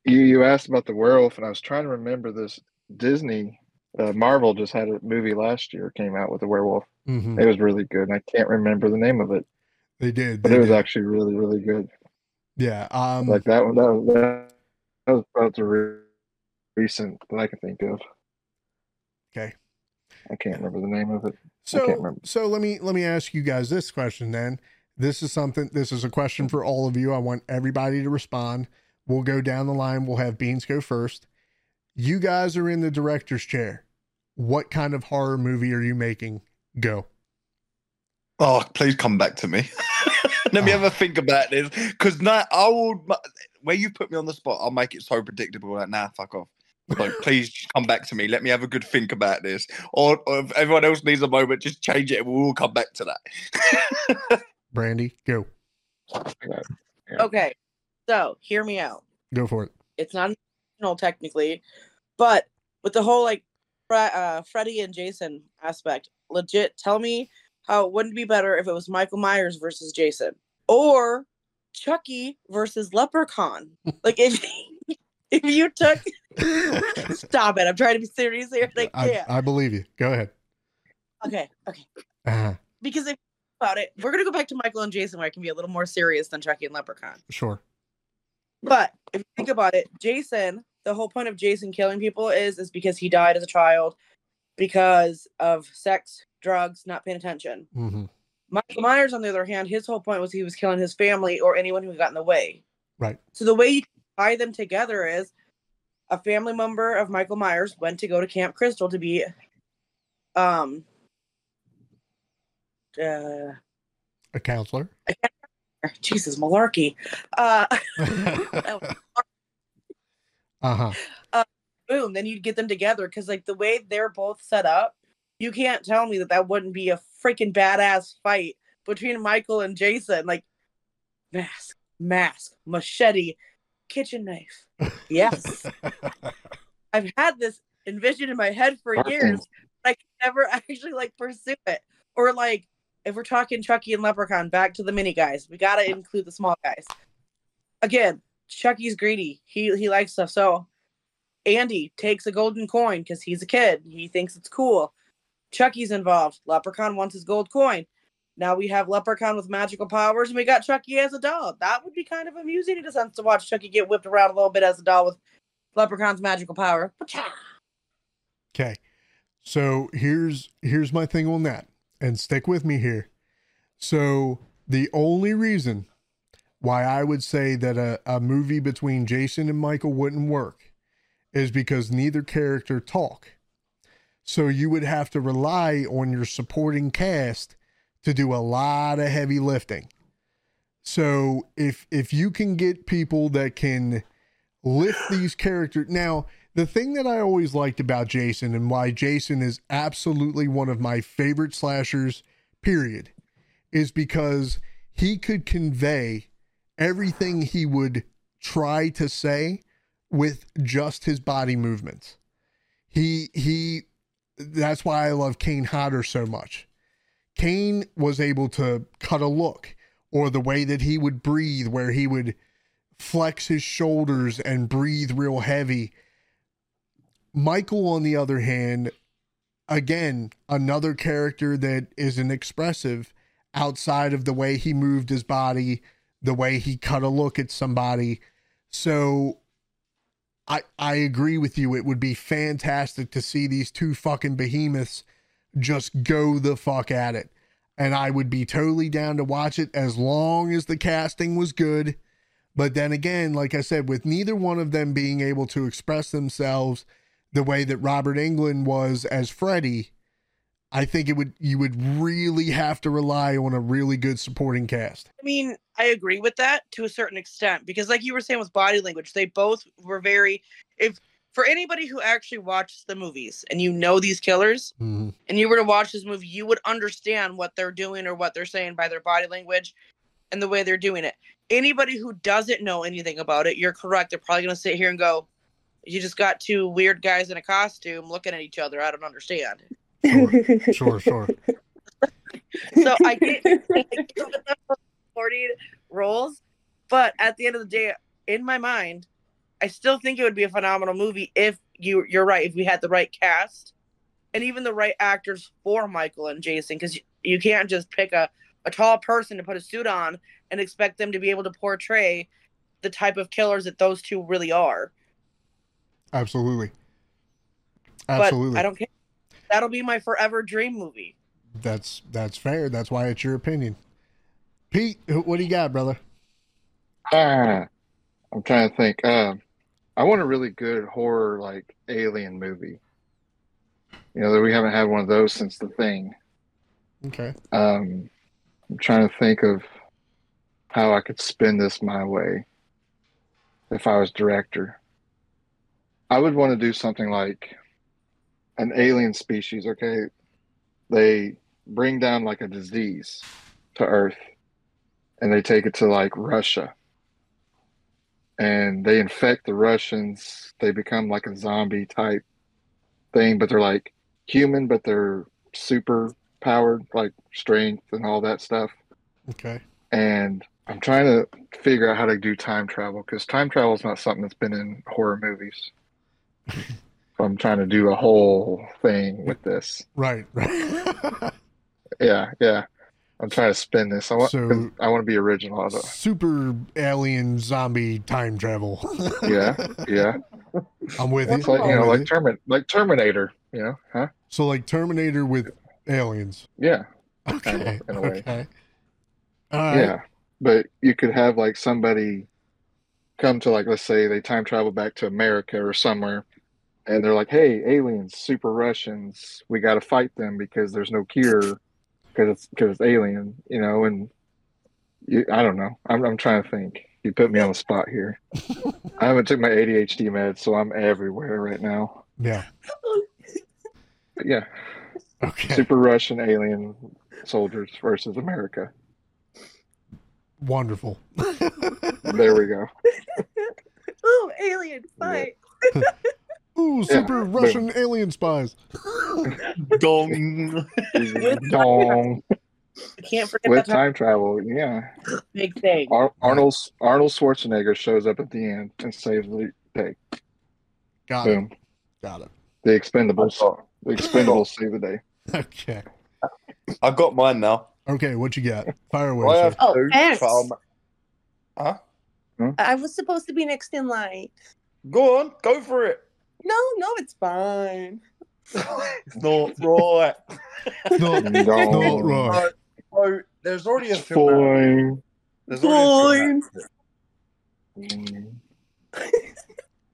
You you asked about the werewolf, and I was trying to remember this Disney. Uh, Marvel just had a movie last year came out with a werewolf. hmm It was really good, and I can't remember the name of it, They did. but they it was actually really really good. yeah. Um, Like that one, that was that, that was about the re- recent that I can think of. Okay. I can't remember the name of it. Can't So, so let me let me ask you guys this question then. This is something. This is a question for all of you. I want everybody to respond. We'll go down the line. We'll have Beans go first. You guys are in the director's chair. What kind of horror movie are you making? Go. Oh, please come back to me. Let me have a oh. think about this. Because now I will, where you put me on the spot, I'll make it so predictable. Like, nah, fuck off. So please just come back to me. Let me have a good think about this. Or, or if everyone else needs a moment, just change it and we'll all come back to that. Brandi, go. Okay, so hear me out. Go for it. It's not intentional technically, but with the whole like Fre- uh, Freddy and Jason aspect, legit, tell me how it wouldn't be better if it was Michael Myers versus Jason or Chucky versus Leprechaun. like if if you took stop it, I'm trying to be serious here. and I I. I believe you. Go ahead. okay, okay. Uh, Because if think about it, we're gonna go back to Michael and Jason, where I can be a little more serious than Chucky and Leprechaun. sure. But if you think about it, Jason, the whole point of Jason killing people is is because he died as a child because of sex, drugs, not paying attention. mm-hmm. Michael Myers, on the other hand, his whole point was he was killing his family or anyone who got in the way. Right. So the way you tie them together is a family member of Michael Myers went to go to Camp Crystal to be um uh A counselor. Jesus malarkey. Uh Uh huh. boom, then you'd get them together because like the way they're both set up, you can't tell me that that wouldn't be a freaking badass fight between Michael and Jason. Like mask, mask, machete, kitchen knife. Yes, I've had this envisioned in my head for years. But I can never actually like pursue it. Or like if we're talking Chucky and Leprechaun, back to the mini guys. We gotta include the small guys. Again, Chucky's greedy. He he likes stuff. So Andy takes a golden coin because he's a kid. He thinks it's cool. Chucky's involved. Leprechaun wants his gold coin. Now we have Leprechaun with magical powers, and we got Chucky as a doll. That would be kind of amusing in a sense to watch Chucky get whipped around a little bit as a doll with Leprechaun's magical power. Okay. So here's here's my thing on that. And stick with me here. So the only reason why I would say that a, a movie between Jason and Michael wouldn't work is because neither character talk. So you would have to rely on your supporting cast to do a lot of heavy lifting. So if if you can get people that can lift these characters now the thing that I always liked about Jason and why Jason is absolutely one of my favorite slashers, period, is because he could convey everything he would try to say with just his body movements. He he that's why I love Kane Hodder so much. Kane was able to cut a look or the way that he would breathe where he would flex his shoulders and breathe real heavy. Michael, on the other hand, again, another character that isn't expressive outside of the way he moved his body, the way he cut a look at somebody. So I I agree with you. It would be fantastic to see these two fucking behemoths just go the fuck at it. And I would be totally down to watch it as long as the casting was good. But then again, like I said, with neither one of them being able to express themselves the way that Robert Englund was as Freddy, I think it would you would really have to rely on a really good supporting cast. I mean, I agree with that to a certain extent because, like you were saying with body language, they both were very. If for anybody who actually watches the movies and you know these killers Mhm. and you were to watch this movie, you would understand what they're doing or what they're saying by their body language and the way they're doing it. Anybody who doesn't know anything about it, you're correct. They're probably going to sit here and go, You just got two weird guys in a costume looking at each other. I don't understand. Sure, sure. So I get supporting roles, but at the end of the day, in my mind, I still think it would be a phenomenal movie if you you're right if we had the right cast and even the right actors for Michael and Jason because you, you can't just pick a, a tall person to put a suit on and expect them to be able to portray the type of killers that those two really are. Absolutely. But Absolutely. I don't care. That'll be my forever dream movie. That's that's fair. That's why it's your opinion. Pete, what do you got, brother? Ah, I'm trying to think. Um, I want a really good horror like alien movie. You know, that we haven't had one of those since The Thing. Okay. Um, I'm trying to think of how I could spin this my way if I was director. I would want to do something like an alien species, okay? They bring down like a disease to Earth and they take it to like Russia. And they infect the Russians. They become like a zombie type thing, but they're like human, but they're super powered, like strength and all that stuff Okay. and I'm trying to figure out how to do time travel because time travel is not something that's been in horror movies. so I'm trying to do a whole thing with this. Right. Right. Yeah, yeah. I'm trying to spin this. I want. So- I want to be original. I Super alien zombie time travel. Yeah, yeah. I'm with. It's like you know, like Termin, like Terminator. You know, huh? So like Terminator with aliens. Yeah, Okay. in a way. Okay. Right. yeah. But you could have like somebody come to like, let's say they time travel back to America or somewhere, and they're like, "Hey, aliens, super Russians, we got to fight them because there's no cure because it's because it's alien," you know. And you, I don't know. I'm I'm trying to think. You put me on the spot here. I haven't took my ADHD meds, so I'm everywhere right now. Yeah. But yeah, Okay. super Russian alien soldiers versus America. Wonderful. There we go. Ooh, alien fight. Ooh, super boom. Russian alien spies. Dong. Dong. Can't forget With that time travel, yeah. big thing. Ar- Arnold Arnold Schwarzenegger shows up at the end and saves the day. Got it. Got it. The Expendables. The Expendables save the day. Okay. I've got mine now. Okay, what you got? Fireworks. away. I sir. have Oh, two, thanks. but Huh? Hmm? I was supposed to be next in line. Go on, go for it. No, no, it's fine. it's not right. No, no, Dong. right. So there's already a film. out. Boing. There's already a film.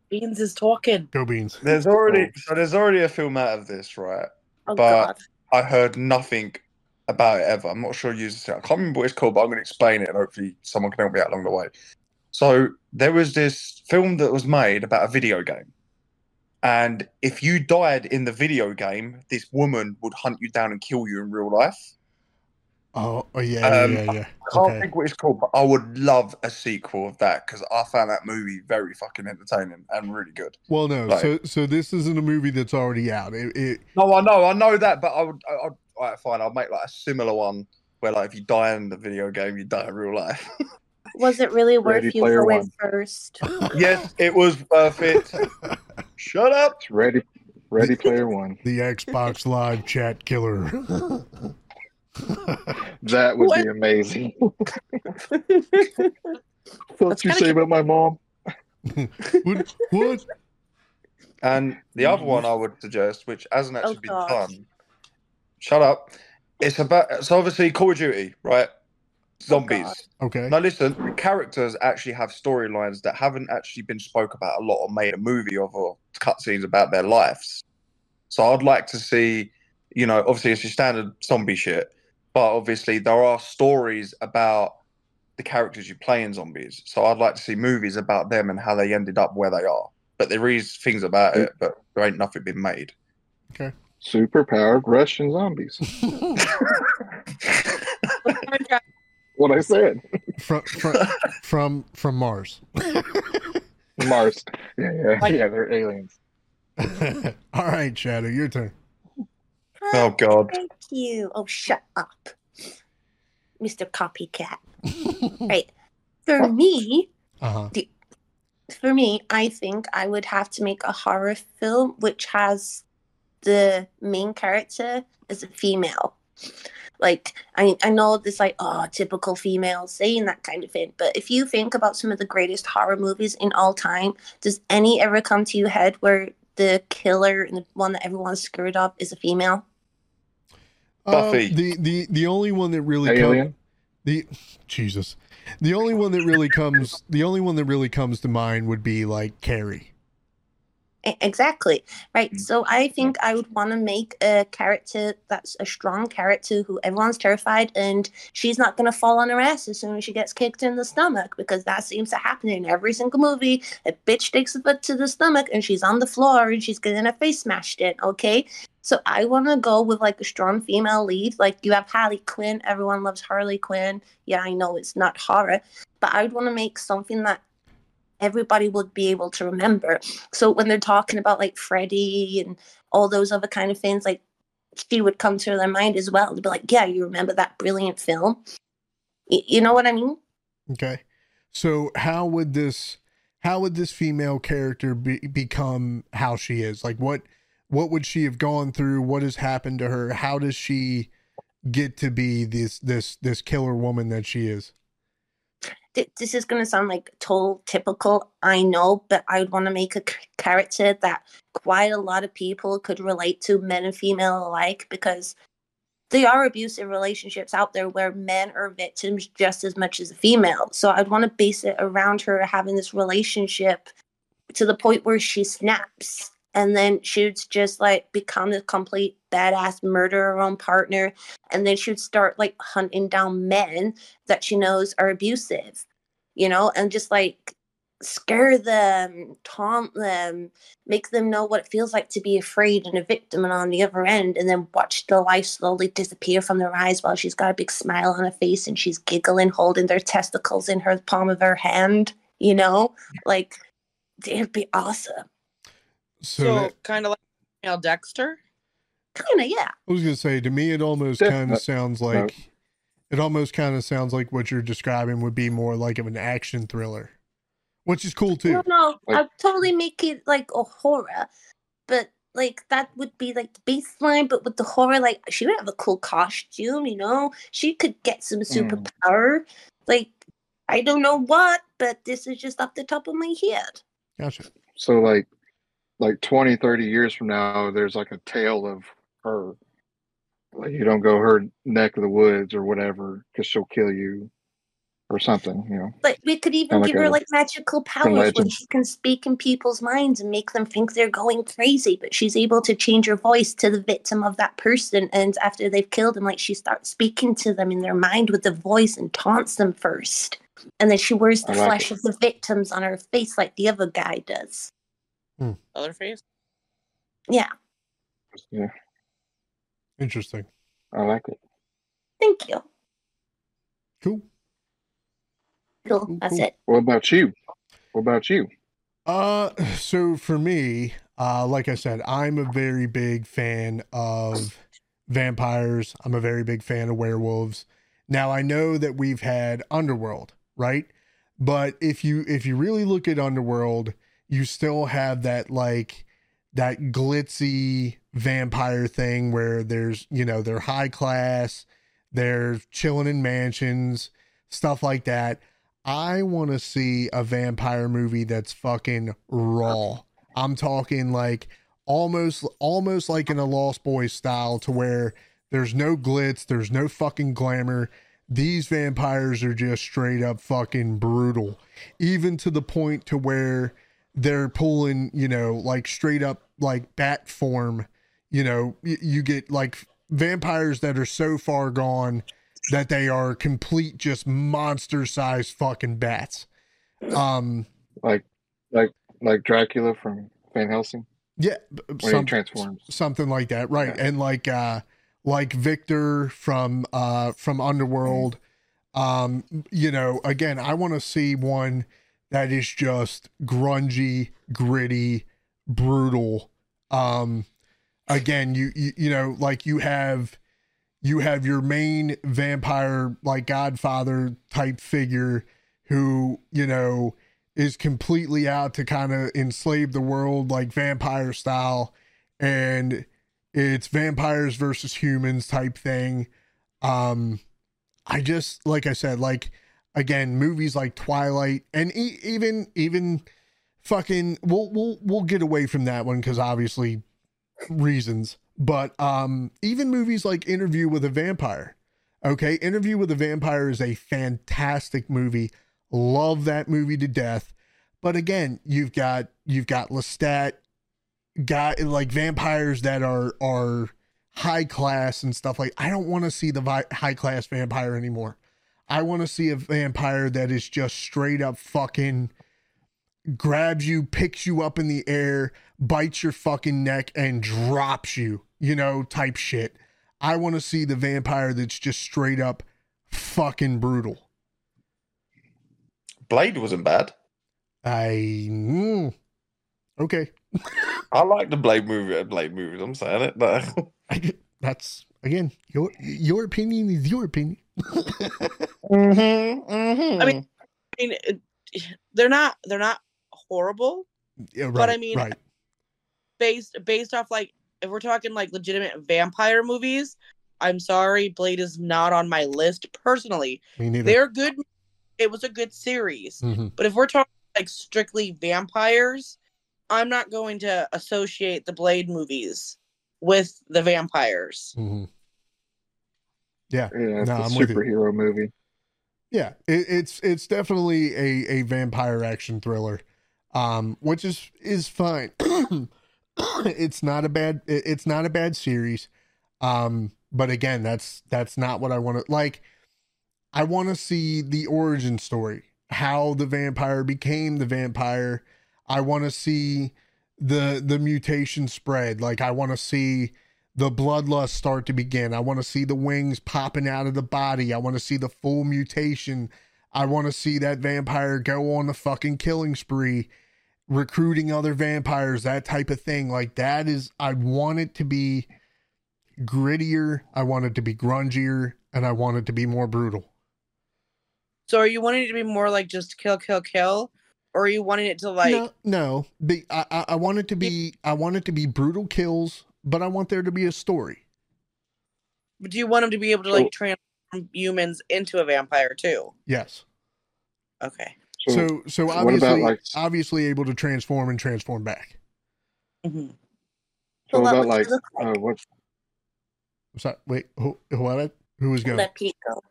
Beans is talking. Go beans. There's already so there's already a film out of this, right? Oh But- God. I heard nothing about it ever. I'm not sure you used it. I can't remember what it's called, but I'm going to explain it and hopefully someone can help me out along the way. So there was this film that was made about a video game. And if you died in the video game, this woman would hunt you down and kill you in real life. Oh, oh yeah, Um, yeah, yeah, yeah. I can't Okay. think what it's called, but I would love a sequel of that because I found that movie very fucking entertaining and really good. Well, no. Like- so, so this isn't a movie that's already out. It, it No, I know, I know that, but I would, I, I'd, all right, fine, I'll make like a similar one where like if you die in the video game, you die in real life. Was it really worth you Player going first? yes, it was worth it. Shut up. It's ready. Ready Player One. the Xbox Live chat killer. That would What? be amazing. That's what you say about my mom? what? What? And the other one I would suggest, which hasn't oh, actually been gosh. done, shut up. It's about it's obviously Call of Duty, right? Oh, zombies. Okay. Now listen, characters actually have storylines that haven't actually been spoke about a lot or made a movie of or cutscenes about their lives. So I'd like to see, you know, obviously it's your standard zombie shit, but obviously there are stories about the characters you play in zombies. So I'd like to see movies about them and how they ended up where they are. But there is things about it, but there ain't nothing been made. Okay. Super powered Russian zombies. what I said. from from from from Mars. Mars. Yeah, yeah, yeah. They're aliens. All right, Shadow, your turn. Oh god. Thank you. Oh, shut up, Mr. Copycat. right. For me, Uh huh. for me, I think I would have to make a horror film which has the main character as a female. Like I, I know this like oh typical female saying that kind of thing, but if you think about some of the greatest horror movies in all time, does any ever come to your head where the killer and the one that everyone's scared of is a female? Buffy. Uh, the the the only one that really comes Alien. the Jesus, the only one that really comes the only one that really comes to mind would be like Carrie. Exactly. Right. Mm. So I think I would want to make a character that's a strong character who everyone's terrified and she's not going to fall on her ass as soon as she gets kicked in the stomach because that seems to happen in every single movie. A bitch takes a foot to the stomach and she's on the floor and she's getting her face smashed in. Okay. So I want to go with like a strong female lead. Like you have Harley Quinn. Everyone loves Harley Quinn. Yeah, I know it's not horror, but I would want to make something that everybody would be able to remember. So when they're talking about like Freddie and all those other kind of things, like she would come to their mind as well to be like, yeah, you remember that brilliant film? Y- you know what I mean? Okay, so how would this how would this female character be, become how she is? Like what what would she have gone through? What has happened to her? How does she get to be this this this killer woman that she is? Th- This is going to sound like total typical, I know, but I would want to make a character that quite a lot of people could relate to, men and female alike, because there are abusive relationships out there where men are victims just as much as a female. So I'd want to base it around her having this relationship to the point where she snaps and then she'd just like become a complete badass murder her own partner and then she'd start like hunting down men that she knows are abusive you know and just like scare them taunt them make them know what it feels like to be afraid and a victim and on the other end and then watch the life slowly disappear from their eyes while she's got a big smile on her face and she's giggling holding their testicles in her palm of her hand you know? Like it'd be awesome So, So, kind of like female Dexter. kind of yeah I was gonna say to me, it almost kind of sounds no. like it almost kind of sounds like what you're describing would be more like of an action thriller, which is cool too. No, no, Like- I'd totally make it like a horror, but like that would be like the baseline. But with the horror, like she would have a cool costume, you know. She could get some hmm. superpower. Like I don't know what, but this is just off the top of my head. Gotcha. So like like 20, 30 years from now, there's like a tale of her. Like you don't go her neck of the woods or whatever because she'll kill you or something, you know. but we could even like give her a- like magical powers where she can speak in people's minds and make them think they're going crazy, but she's able to change her voice to the victim of that person. And after they've killed them, like she starts speaking to them in their mind with the voice and taunts them first. And then she wears the like flesh it. of the victims on her face like the other guy does. Other phase? Yeah, Yeah, Interesting. I like it. thank you. Cool. Cool. Cool, That's cool. it. What about you? What about you? Uh, so for me, uh, like I said, I'm a very big fan of vampires. I'm a very big fan of werewolves. Now I know that we've had Underworld, right? But if you if you really look at Underworld, you still have that like that glitzy vampire thing where there's you know they're high class, they're chilling in mansions, stuff like that. I want to see a vampire movie that's fucking raw. I'm talking like almost almost like in a Lost Boys style to where there's no glitz, there's no fucking glamour. these vampires are just straight up fucking brutal even to the point to where they're pulling you know like straight up like bat form. You know you get like vampires that are so far gone that they are complete just monster sized fucking bats. Um like like like Dracula from Van Helsing? Yeah some- transforms. something like that right. Yeah. and like uh like victor from uh from underworld. Um you know again i want to see one that is just grungy gritty brutal. Um again you you, you know like you have you have your main vampire like godfather type figure who you know is completely out to kind of enslave the world like vampire style. And it's vampires versus humans type thing. Um i just like i said like again movies like twilight and e- even even fucking we'll we'll we'll get away from that one because obviously reasons but um even movies like interview with a vampire okay? Interview with a vampire is a fantastic movie. Love that movie to death. But again you've got you've got lestat got like vampires that are are high class and stuff like i don't want to see the vi- high class vampire anymore i want to see a vampire that is just straight up fucking grabs you picks you up in the air bites your fucking neck and drops you you know type shit i want to see the vampire that's just straight up fucking brutal Blade wasn't bad. i mm, okay I like the Blade movie. Blade movies. I'm saying it. But I, that's again your your opinion is your opinion mm-hmm, mm-hmm. I mean, I mean, they're not they're not horrible Yeah, right, But I mean, right. based based off like if we're talking like legitimate vampire movies. I'm sorry, Blade is not on my list personally. Me neither. They're good. It was a good series, Mhm. but if we're talking like strictly vampires, I'm not going to associate the Blade movies with the vampires. Mhm. Yeah, Yeah, it's No, a I'm superhero movie. yeah. It, it's it's definitely a a vampire action thriller, um, which is is fine. it's not a bad it- it's not a bad series, um, but again, that's that's not what I want to like. I want to see the origin story, how the vampire became the vampire. I want to see the the mutation spread. Like I want to see the bloodlust start to begin. I want to see the wings popping out of the body. I want to see the full mutation. I want to see that vampire go on the fucking killing spree, recruiting other vampires, that type of thing. Like that is I want it to be grittier. I want it to be grungier and I want it to be more brutal. So, are you wanting it to be more like just kill, kill, kill, or are you wanting it to like? no, no. Be, I, I, I want it to be. I want it to be brutal kills, but I want there to be a story. But do you want him to be able to like transform humans into a vampire too? Yes. Okay. So, So, so what obviously, about, like- obviously able to transform and transform back. Mm-hmm. so Well, what about like like? uh, what I'm sorry. Wait. Who? What? Who was going? Let Pete go.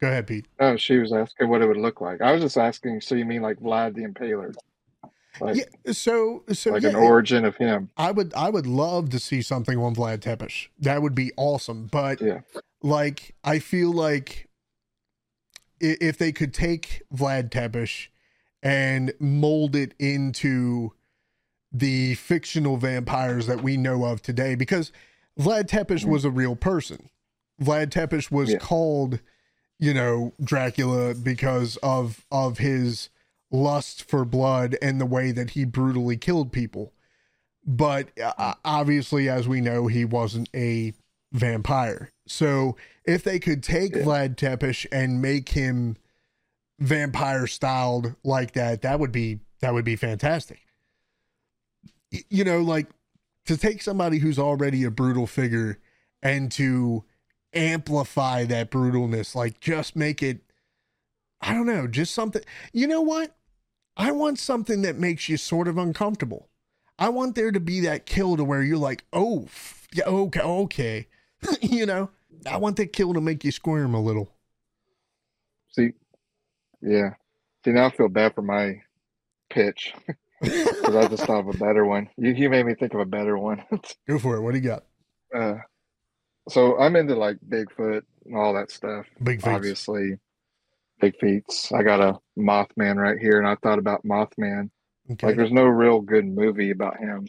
Go ahead, Pete. Oh, she was asking what it would look like. I was just asking. So you mean like Vlad the Impaler, like yeah. So, so like yeah, an origin of him? I would, I would love to see something on Vlad Tepes. That would be awesome. But Yeah. like, I feel like if they could take Vlad Tepes and mold it into the fictional vampires that we know of today, because Vlad Tepes Mhm. was a real person. Vlad Tepes was Yeah. called, you know, Dracula because of of his lust for blood and the way that he brutally killed people. But uh, obviously, as we know, he wasn't a vampire. So if they could take Yeah. Vlad Tepes and make him vampire styled like that, that would be that would be fantastic. Y- You know, like to take somebody who's already a brutal figure and to amplify that brutalness, like just make it I don't know, just something. You know what? I want something that makes you sort of uncomfortable. I want there to be that kill to where you're like, oh, yeah, okay, okay. you know, I want that kill to make you squirm a little. See, yeah. See, now I feel bad for my pitch because I just thought of a better one. You, you made me think of a better one. Go for it. What do you got? uh, so I'm into like Bigfoot and all that stuff. Big feet. Obviously, big feats. I got a Mothman right here, and I thought about Mothman. Okay. Like, there's no real good movie about him.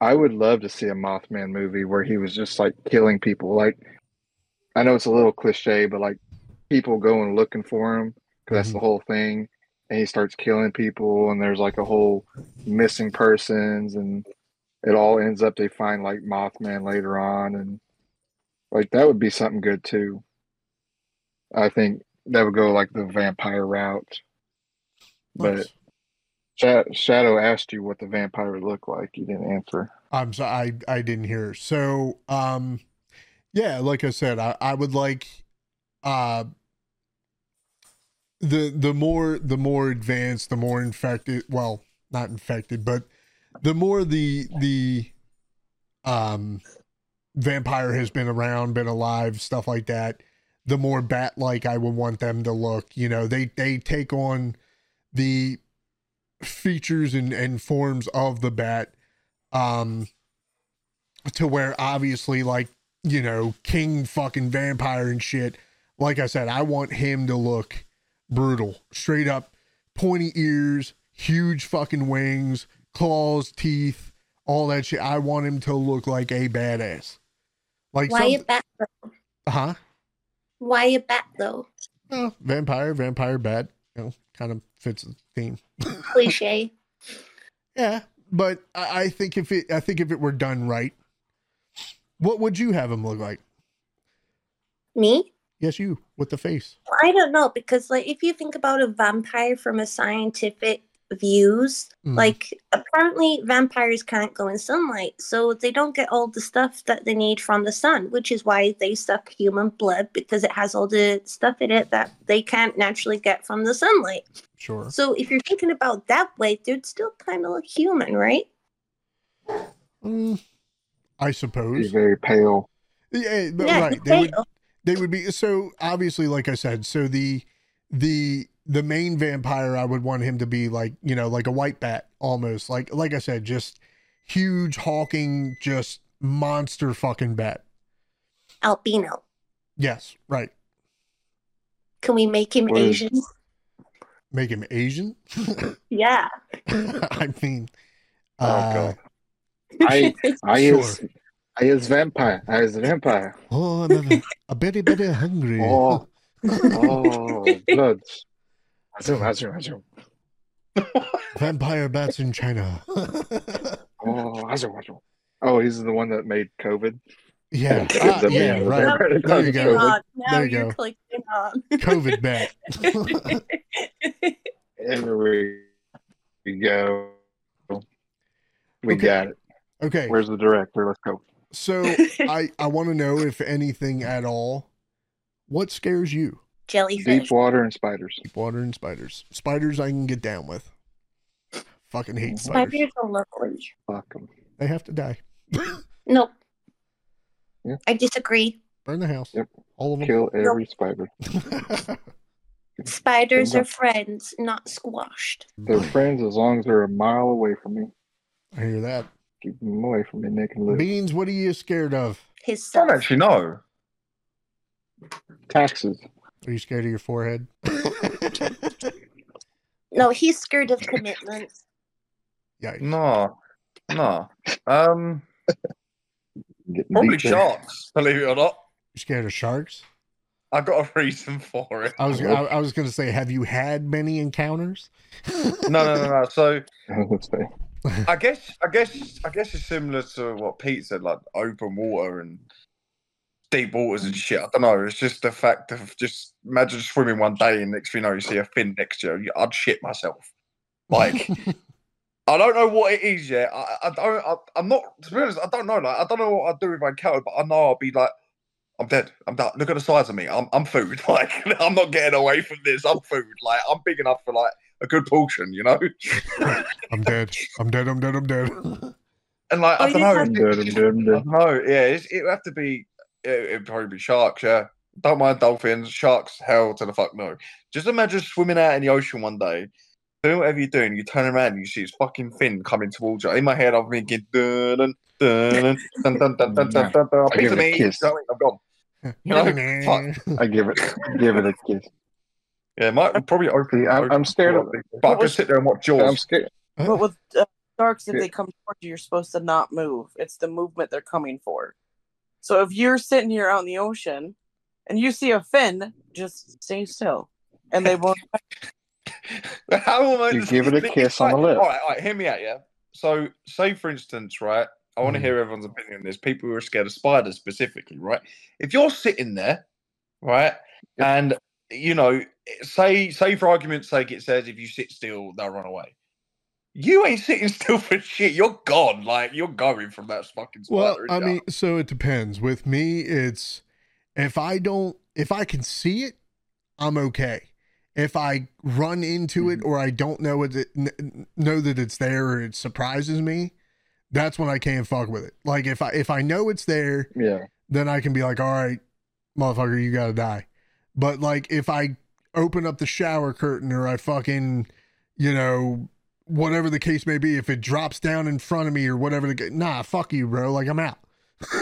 I would love to see a Mothman movie where he was just like killing people. Like, I know it's a little cliche, but like people going looking for him because that's the mm-hmm. whole thing. And he starts killing people, and there's like a whole missing persons, and it all ends up they find like Mothman later on, and like that would be something good too. I think that would go like the vampire route. But Nice. Sha- Shadow asked you what the vampire would look like. You didn't answer. I'm sorry, I, I didn't hear. So, um, yeah, like I said, I, I would like, uh, the the more the more advanced, the more infected. Well, not infected, but the more the the um vampire has been around, been alive, stuff like that. The more bat like I would want them to look. You know, they they take on the features and and forms of the bat um to where obviously like you know king fucking vampire and shit like i said i want him to look brutal straight up pointy ears huge fucking wings claws teeth all that shit i want him to look like a badass like Why a bat though? Uh huh Why a bat though? Well, vampire vampire bat you know kind of fits the theme Cliche. Yeah, but I, I think if it, I think if it were done right, what would you have him look like? Me? Yes, you with the face. I don't know because like if you think about a vampire from a scientific views, Mm. like apparently vampires can't go in sunlight, so they don't get all the stuff that they need from the sun, which is why they suck human blood because it has all the stuff in it that they can't naturally get from the sunlight. Sure. So if you're thinking about that way, they'd still kind of look human, right? Mm, I He's suppose. very pale. Yeah, but Yeah, right. the They would they would be so obviously like I said, so the the the main vampire I would want him to be like, you know, like a white bat almost. Like like I said, just huge hawking just monster fucking bat. albino. Yes, right. Can we make him What is- Asian? Make him Asian? Yeah. I mean Oh, uh, God. I I Sure. is I is vampire. I is vampire. Oh, I'm a, a very, very hungry. Oh, oh, bloods. Azum, azum, azum. Vampire bats in China. Oh, azum, azum. Oh, he's the one that made COVID. yeah, The ah, man yeah, right. the- There you go. God, now There you you're go. clicking on. COVID bat. There we, we go. We Okay. got it. Okay, Where's the director? Let's go. so I I want to know if anything at all, what scares you? Jellyfish. Deep water and spiders. Deep water and spiders. Spiders I can get down with. Fucking hate spiders. Spiders are lovely. Fuck 'em. They have to die. Nope. Yeah. I disagree. Burn the house. Yep. All of them. Kill every spider. Spiders are friends, not squashed. They're friends as long as they're a mile away from me. I hear that. Keep them away from me, Nick and Luke. Beans, what are you scared of? His I don't actually know. Taxes. Are you scared of your forehead? No, he's scared of commitment. Yeah. No, no. Um, probably deep sharks. Believe it or not, You scared of sharks? I got a reason for it. I was I, I was gonna say, have you had many encounters? No, no, no, no. So I guess, I guess, I guess it's similar to what Pete said, like open water and deep waters and shit. I don't know. It's just the fact of just imagine swimming one day and next thing you know, you see a fin next to you. I'd shit myself. Like I don't know what it is yet. I, I don't. I, I'm not. To be honest, I don't know. Like I don't know what I'd do if I encountered, but I know I'll be like. I'm dead. I'm done. Look at the size of me. I'm I'm food. Like I'm not getting away from this. I'm food. Like I'm big enough for like a good portion, you know. I'm dead. I'm dead. I'm dead. I'm dead. And like Oh, I you don't know. have I'm dead, I'm dead, I'm I dead. don't know. Yeah, it would have to be. It, it'd probably be sharks. Yeah, don't mind dolphins, sharks, hell to the fuck no. Just imagine swimming out in the ocean one day, doing whatever you're doing, you turn around and you see this fucking fin coming towards you. In my head, I'm thinking, dun dun dun dun dun dun dun dun dun. dun. I give of it a kiss. you I'm gone. You know, fuck. I give it give it a kiss. Yeah, might probably open. See, I'm, open I'm scared of but I could sit there and watch Jaws. I'm scared. But with uh, sharks, if Yeah. they come towards you, you're supposed to not move. It's the movement they're coming for. So if you're sitting here out in the ocean and you see a fin, just stay still, and they won't. How am I You give it a it's kiss on the lip. All right, all right, hear me out, yeah. So, say for instance, right, I want to Mm. hear everyone's opinion on this. People who are scared of spiders specifically, right? If you're sitting there, right, and you know, say say for argument's sake, it says if you sit still, they'll run away. You ain't sitting still for shit. You're gone. Like you're going from that fucking spider. Well, I mean, so it depends. With me, it's if I don't, if I can see it, I'm okay. If I run into it mm-hmm. or I don't know it, know that it's there or it surprises me, that's when I can't fuck with it. Like if I if I know it's there, Yeah. then I can be like, all right, motherfucker, you gotta die. But like if I open up the shower curtain or I fucking, you know, whatever the case may be, if it drops down in front of me or whatever, the, ca- nah, fuck you, bro. Like I'm out.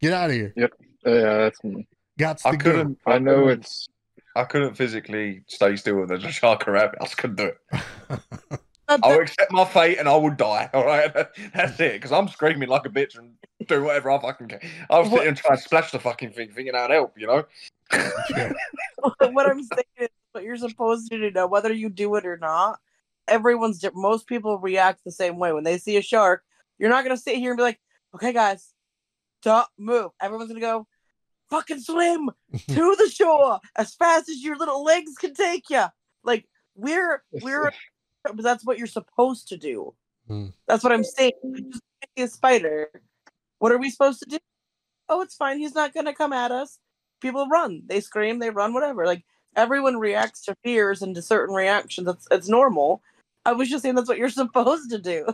Get out of here. Yep. Yeah, that's me. Got I to go. couldn't. I know it's I couldn't physically stay still with a shark or rabbit. I just couldn't do it. I'll accept my fate and I will die. All right, that's it. Because I'm screaming like a bitch and do whatever I fucking can. I'll sit What- and try and splash the fucking thing, thinking that'd help. You know. What I'm saying is what you're supposed to do now, whether you do it or not. Everyone's di- most people react the same way when they see a shark. You're not gonna sit here and be like, "Okay, guys, don't move." Everyone's gonna go, "Fucking swim to the shore as fast as your little legs can take you." Like we're we're but that's what you're supposed to do. Hmm. That's what I'm saying. Just a spider. What are we supposed to do? Oh, it's fine. He's not gonna come at us. People run. They scream. They run. Whatever. Like everyone reacts to fears and to certain reactions. It's it's normal. I was just saying that's what you're supposed to do.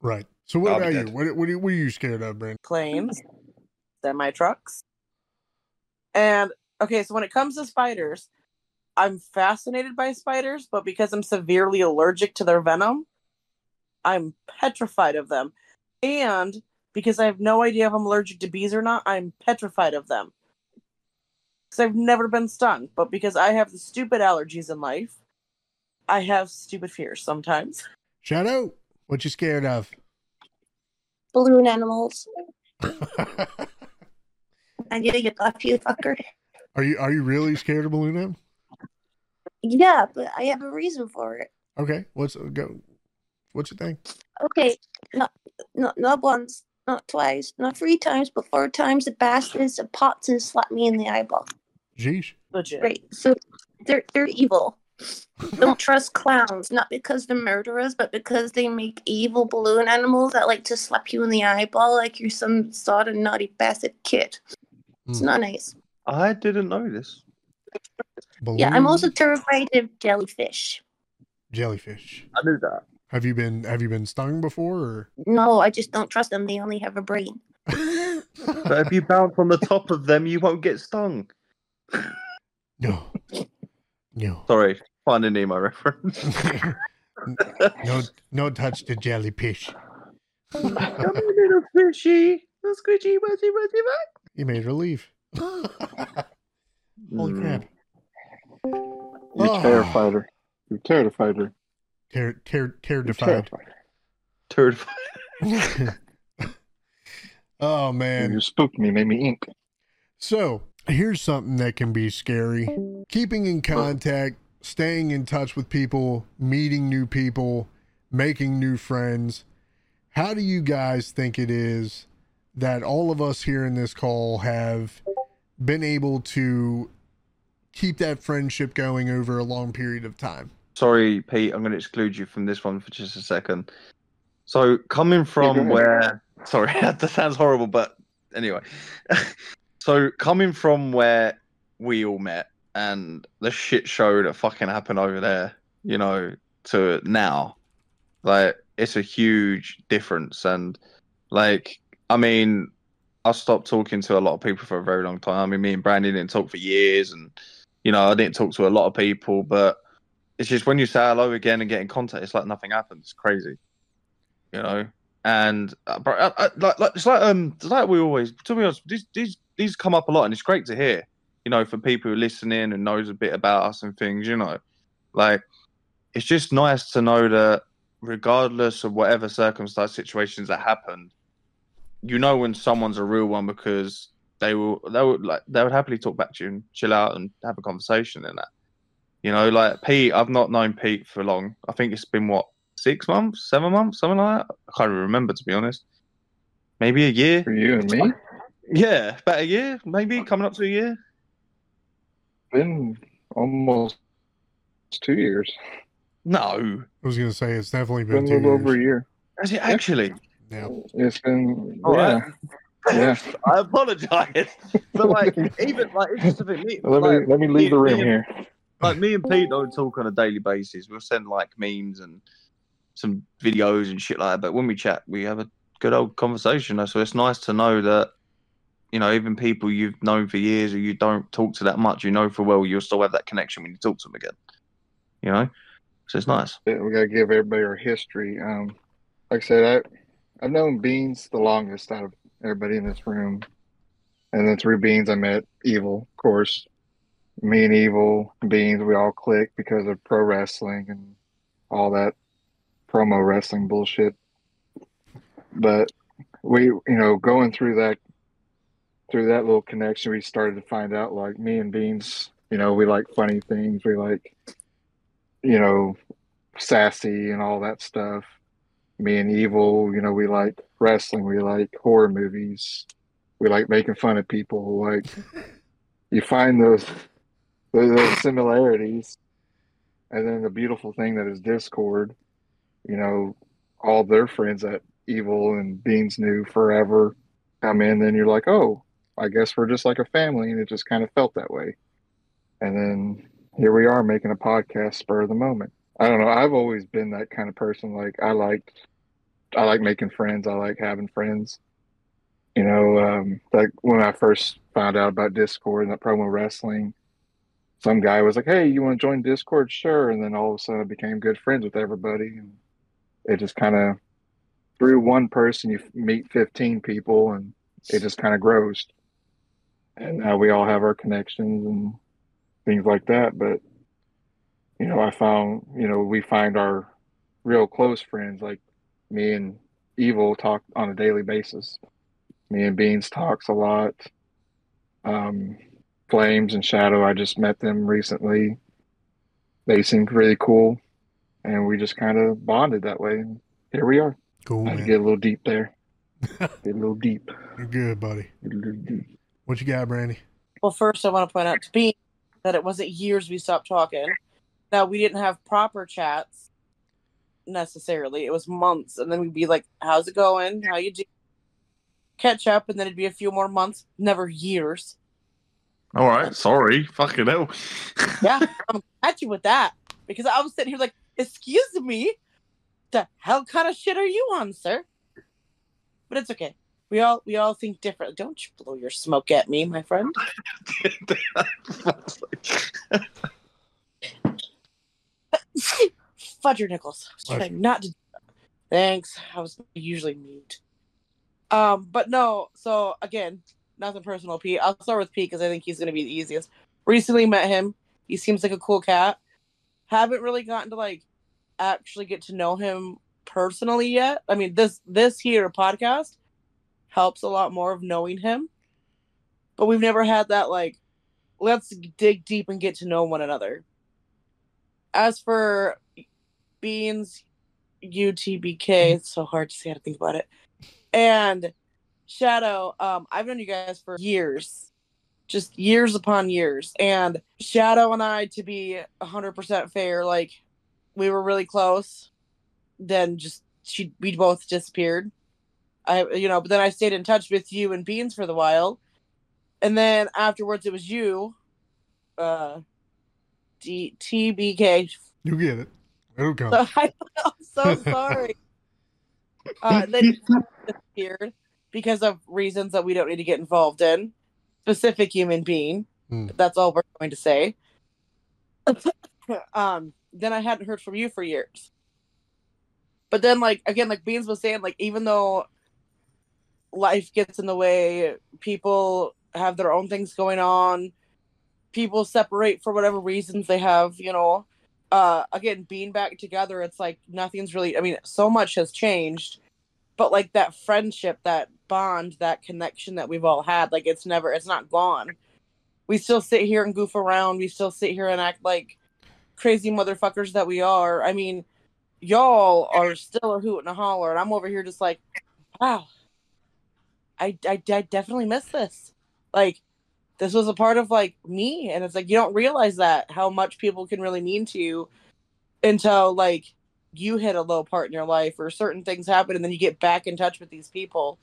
right. So what I'll be about you? What, what, are, what are you scared of, Brandon? Planes, semi trucks, and okay. So when it comes to spiders, I'm fascinated by spiders, but because I'm severely allergic to their venom, I'm petrified of them. And because I have no idea if I'm allergic to bees or not, I'm petrified of them. Because I've never been stung, but because I have the stupid allergies in life, I have stupid fears sometimes. Shadow, what you scared of? Balloon animals. I knew you got you, fucker. are you are you really scared of balloon M? Yeah, but I have a reason for it. Okay, what's go? What's your thing? Okay, not not not once, not twice, not three times, but four times the bastards and pots and slapped me in the eyeball. Jeez. Legit. Right. So they're they're evil. Don't trust clowns, not because they're murderers, but because they make evil balloon animals that like to slap you in the eyeball like you're some sort of naughty bastard kid. It's Hmm. not nice. I didn't know this. Yeah, I'm also terrified of jellyfish. jellyfish. I knew that. Have you been have you been stung before No, I just don't trust them. They only have a brain. But if you bounce on the top of them, you won't get stung. no. No. Sorry, finding Nemo reference. no no touch the jellyfish. Come here, little fishy. The squishy, mushy, mushy, You made her leave. Holy Mm. crap. you Oh. terrified her. You terrified her. Tear tear tear You terrified oh man. You spooked me, made me ink. So here's something that can be scary keeping in contact, staying in touch with people, meeting new people, making new friends. How do you guys think it is that all of us here in this call have been able to keep that friendship going over a long period of time? Sorry, Pete, I'm going to exclude you from this one for just a second. So, coming from where, sorry, that sounds horrible, but anyway. so, coming from where we all met and the shit show that fucking happened over there, you know, to now, like, it's a huge difference. And, like, I mean, I stopped talking to a lot of people for a very long time. I mean, me and Brandi didn't talk for years, and you know, I didn't talk to a lot of people. But it's just when you say hello again and get in contact, it's like nothing happened. It's crazy, you know. And uh, I, I, like, like it's like um, it's like we always. To be honest, these these these come up a lot, and it's great to hear. You know, for people who listen in and knows a bit about us and things. You know, like it's just nice to know that regardless of whatever circumstance situations that happened, you know when someone's a real one because they will they would like they would happily talk back to you and chill out and have a conversation and that. You know, like Pete, I've not known Pete for long. I think it's been what six months, seven months, something like that. I can't even remember to be honest. Maybe a year. For you and me, Yeah, about a year, maybe coming up to a year. Been almost two years. No, I was gonna say it's definitely Been been a two little over a year. is it actually? Yeah. It's been All yeah, right. yeah. I apologize, but like even like it's just a bit. Me, Let like, me let me leave the room and- here. like me and Pete don't talk on a daily basis. We'll send like memes and some videos and shit like that. But when we chat, we have a good old conversation. So it's nice to know that you know even people you've known for years or you don't talk to that much, you know for well, you'll still have that connection when you talk to them again. You know, so it's nice. We gotta give everybody our history. Um, like I said, I I've known Beans the longest out of everybody in this room, and then through Beans I met Evil, of course. Me and Evil, Beans, we all clicked because of pro wrestling and all that promo wrestling bullshit. But we, you know, going through that through that little connection, we started to find out like me and Beans, you know, we like funny things. We like, you know, sassy and all that stuff. Me and Evil, you know, we like wrestling. We like horror movies. We like making fun of people. Like you find those those, similarities, and then the beautiful thing that is Discord. You know, all their friends that Evil and Beans knew forever come in. Then you're like, oh, I guess we're just like a family, and it just kind of felt that way. And then here we are making a podcast spur of the moment. I don't know. I've always been that kind of person. Like I like, I like making friends. I like having friends. You know, um, like when I first found out about Discord and that promo wrestling, some guy was like, "Hey, you want to join Discord?" Sure. And then all of a sudden, I became good friends with everybody, and it just kind of through one person you meet fifteen people, and it just kind of grows. And now we all have our connections and things like that. But you know, I found, you know, we find our real close friends like me and Evil talk on a daily basis. Me and Beans talks a lot. Um, Flames and Shadow, I just met them recently. They seemed really cool, and we just kind of bonded that way. And here we are. Cool, I had to get a little deep there. get a little deep. You're good, buddy. Get a little deep. What you got, Brandi? Well, first I want to point out to Bean that it wasn't years we stopped talking. Now we didn't have proper chats necessarily. It was months, and then we'd be like, "How's it going? How you do?" Catch up, and then it'd be a few more months, never years. All right, sorry, fucking hell. Yeah, I'm at you with that because I was sitting here like, "Excuse me, the hell kind of shit are you on, sir?" But it's okay. We all we all think different. Don't you blow your smoke at me, my friend. Fudger Nichols. I was Fudge. trying not to. Thanks. I was usually mute. Um, but no. So again, nothing personal. Pete. I'll start with Pete because I think he's going to be the easiest. Recently met him. He seems like a cool cat. Haven't really gotten to like actually get to know him personally yet. I mean, this this here podcast helps a lot more of knowing him. But we've never had that like let's dig deep and get to know one another. As for Beans, UTBK, it's so hard to say how to think about it. And Shadow, um, I've known you guys for years, just years upon years. And Shadow and I, to be 100% fair, like we were really close. Then just she, we both disappeared. I, you know, but then I stayed in touch with you and Beans for the while. And then afterwards, it was you, uh, D- TBK. You get it. It'll come. So I, I'm so sorry. Uh, then disappeared, because of reasons that we don't need to get involved in. Specific human being. Hmm. That's all we're going to say. um, then I hadn't heard from you for years. But then, like again, like Beans was saying, like even though life gets in the way, people have their own things going on, people separate for whatever reasons they have, you know. Uh, again, being back together, it's like nothing's really. I mean, so much has changed, but like that friendship, that bond, that connection that we've all had, like it's never, it's not gone. We still sit here and goof around. We still sit here and act like crazy motherfuckers that we are. I mean, y'all are still a hoot and a holler, and I'm over here just like, wow, I, I, I definitely miss this. Like, this was a part of like me, and it's like you don't realize that how much people can really mean to you until like you hit a low part in your life or certain things happen, and then you get back in touch with these people.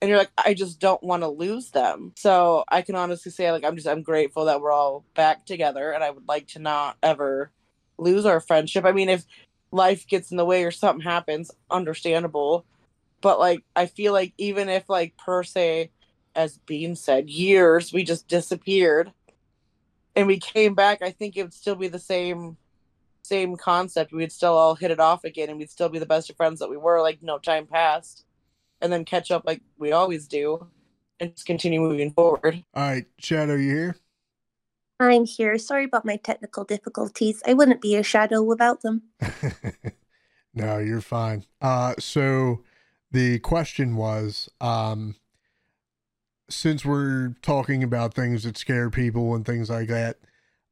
And you're like, I just don't want to lose them. So I can honestly say, like, I'm just, I'm grateful that we're all back together, and I would like to not ever lose our friendship. I mean, if life gets in the way or something happens, understandable. But like I feel like even if like per se, as Bean said, years we just disappeared and we came back, I think it would still be the same same concept. We'd still all hit it off again and we'd still be the best of friends that we were, like no time passed. And then catch up like we always do and just continue moving forward. All right, Shadow, you here? I'm here. Sorry about my technical difficulties. I wouldn't be a shadow without them. no, you're fine. Uh, so the question was, um, since we're talking about things that scare people and things like that,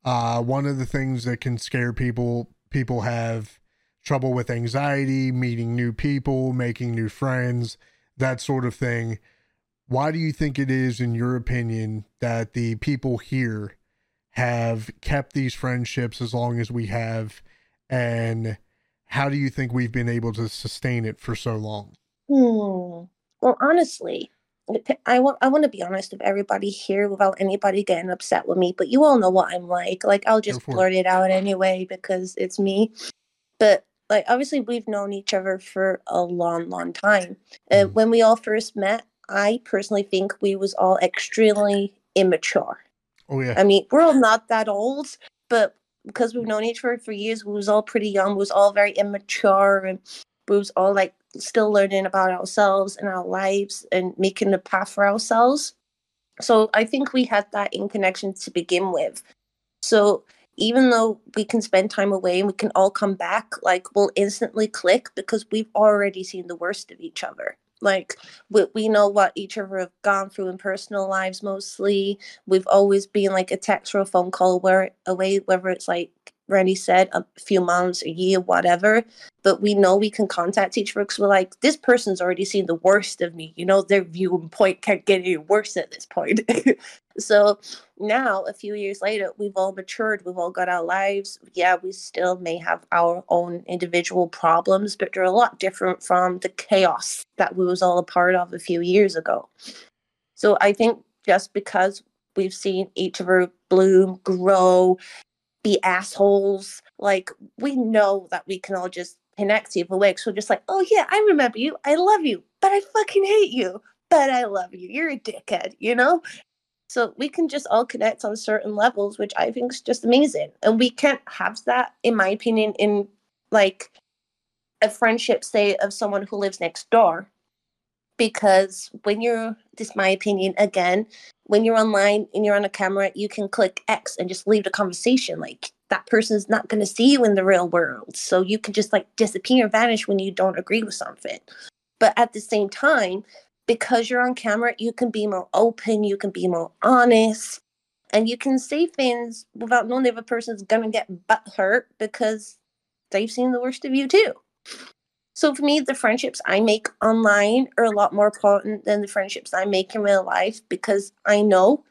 uh, one of the things that can scare people, people have trouble with anxiety, meeting new people, making new friends, that sort of thing. Why do you think it is, in your opinion, that the people here have kept these friendships as long as we have? And how do you think we've been able to sustain it for so long? Hmm. Well, honestly, I want I want to be honest with everybody here without anybody getting upset with me. But you all know what I'm like. Like I'll just for it. blurt it out anyway because it's me. But like obviously we've known each other for a long, long time. Uh, Mhm. when we all first met, I personally think we was all extremely immature. Oh yeah, I mean, we're all not that old, but because we've known each other for years, we was all pretty young. We was all very immature, and we was all like still learning about ourselves and our lives and making the path for ourselves. So I think we had that in connection to begin with. So even though we can spend time away and we can all come back, like we'll instantly click because we've already seen the worst of each other. Like we, we know what each other have gone through in personal lives mostly. We've always been like a text or a phone call where away, whether it's like Randy said, a few months, a year, whatever. But we know we can contact each other because we're like, this person's already seen the worst of me. You know, their viewing point can't get any worse at this point. so now, a few years later, we've all matured. We've all got our lives. Yeah, we still may have our own individual problems, but they're a lot different from the chaos that we was all a part of a few years ago. So I think just because we've seen each other bloom, grow, be assholes, like we know that we can all just connect either way. So just like, oh yeah, I remember you. I love you, but I fucking hate you. But I love you. You're a dickhead, you know? So we can just all connect on certain levels, which I think is just amazing. And we can't have that, in my opinion, in like a friendship, say, of someone who lives next door. Because when you're, this is my opinion again, when you're online and you're on a camera, you can click X and just leave the conversation. Like that person's not going to see you in the real world. So you can just like disappear and vanish when you don't agree with something. But at the same time, because you're on camera, you can be more open, you can be more honest, and you can say things without knowing the other person's gonna get butt hurt because they've seen the worst of you too. So for me, the friendships I make online are a lot more important than the friendships I make in real life because I know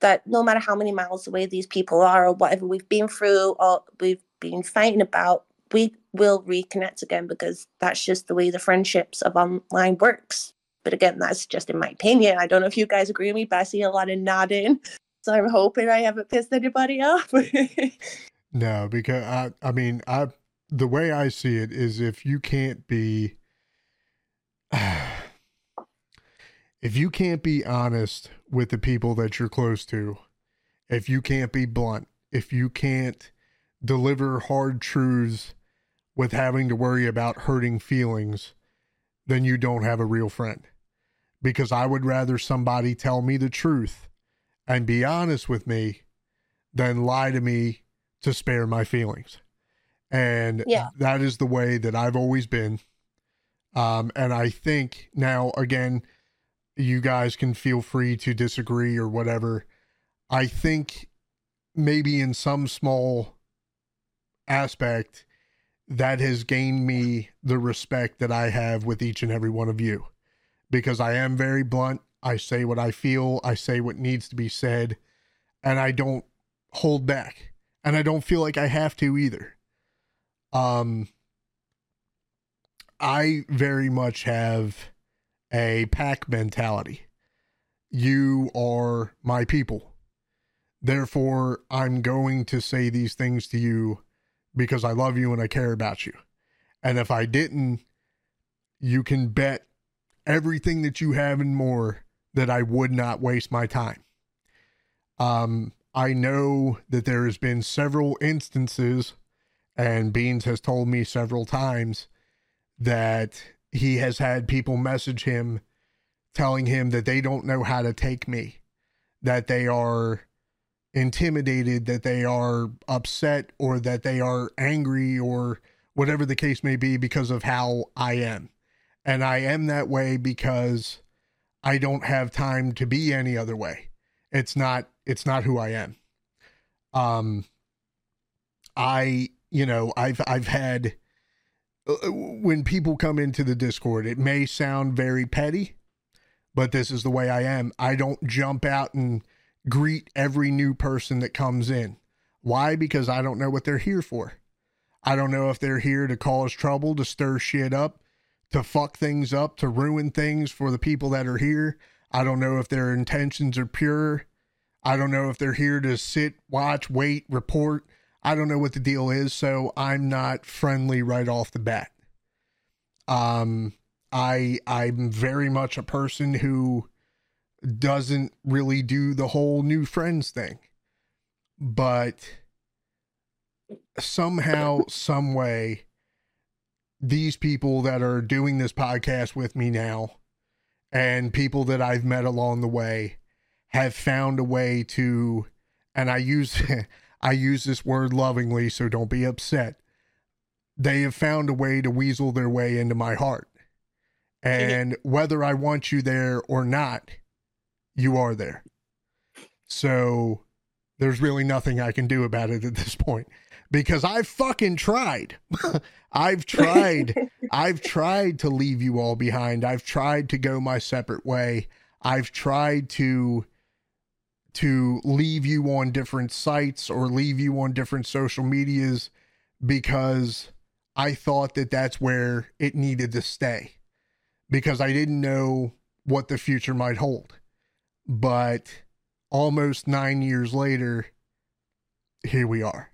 that no matter how many miles away these people are or whatever we've been through or we've been fighting about, we will reconnect again because that's just the way the friendships of online works. But again, that's just in my opinion. I don't know if you guys agree with me, but I see a lot of nodding. So I'm hoping I haven't pissed anybody off. no, because I, I mean, I, the way I see it is if you can't be, if you can't be honest with the people that you're close to, if you can't be blunt, if you can't deliver hard truths with having to worry about hurting feelings, then you don't have a real friend. Because I would rather somebody tell me the truth and be honest with me than lie to me to spare my feelings. And Yeah. that is the way that I've always been. Um, and I think now, again, you guys can feel free to disagree or whatever. I think maybe in some small aspect, that has gained me the respect that I have with each and every one of you because I am very blunt. I say what I feel, I say what needs to be said, and I don't hold back. And I don't feel like I have to either. Um I very much have a pack mentality. You are my people. Therefore, I'm going to say these things to you because I love you and I care about you. And if I didn't, you can bet everything that you have and more that I would not waste my time. Um, I know that there has been several instances, and Beans has told me several times that he has had people message him telling him that they don't know how to take me, that they are intimidated, that they are upset, or that they are angry, or whatever the case may be because of how I am. And I am that way because I don't have time to be any other way. It's not it's not who I am. Um I, you know, I've I've had uh, when people come into the Discord, it may sound very petty, but this is the way I am. I don't jump out and greet every new person that comes in. Why? Because I don't know what they're here for. I don't know if they're here to cause trouble, to stir shit up, to fuck things up, to ruin things for the people that are here. I don't know if their intentions are pure. I don't know if they're here to sit, watch, wait, report. I don't know what the deal is, so I'm not friendly right off the bat. Um I I'm very much a person who doesn't really do the whole new friends thing. But somehow, some way, these people that are doing this podcast with me now and people that I've met along the way have found a way to and I use I use this word lovingly so don't be upset. They have found a way to weasel their way into my heart. And whether I want you there or not, you are there. So there's really nothing I can do about it at this point because I've fucking tried. I've tried. I've tried to leave you all behind. I've tried to go my separate way. I've tried to to leave you on different sites or leave you on different social medias because I thought that that's where it needed to stay because I didn't know what the future might hold. But almost 9 years later here we are.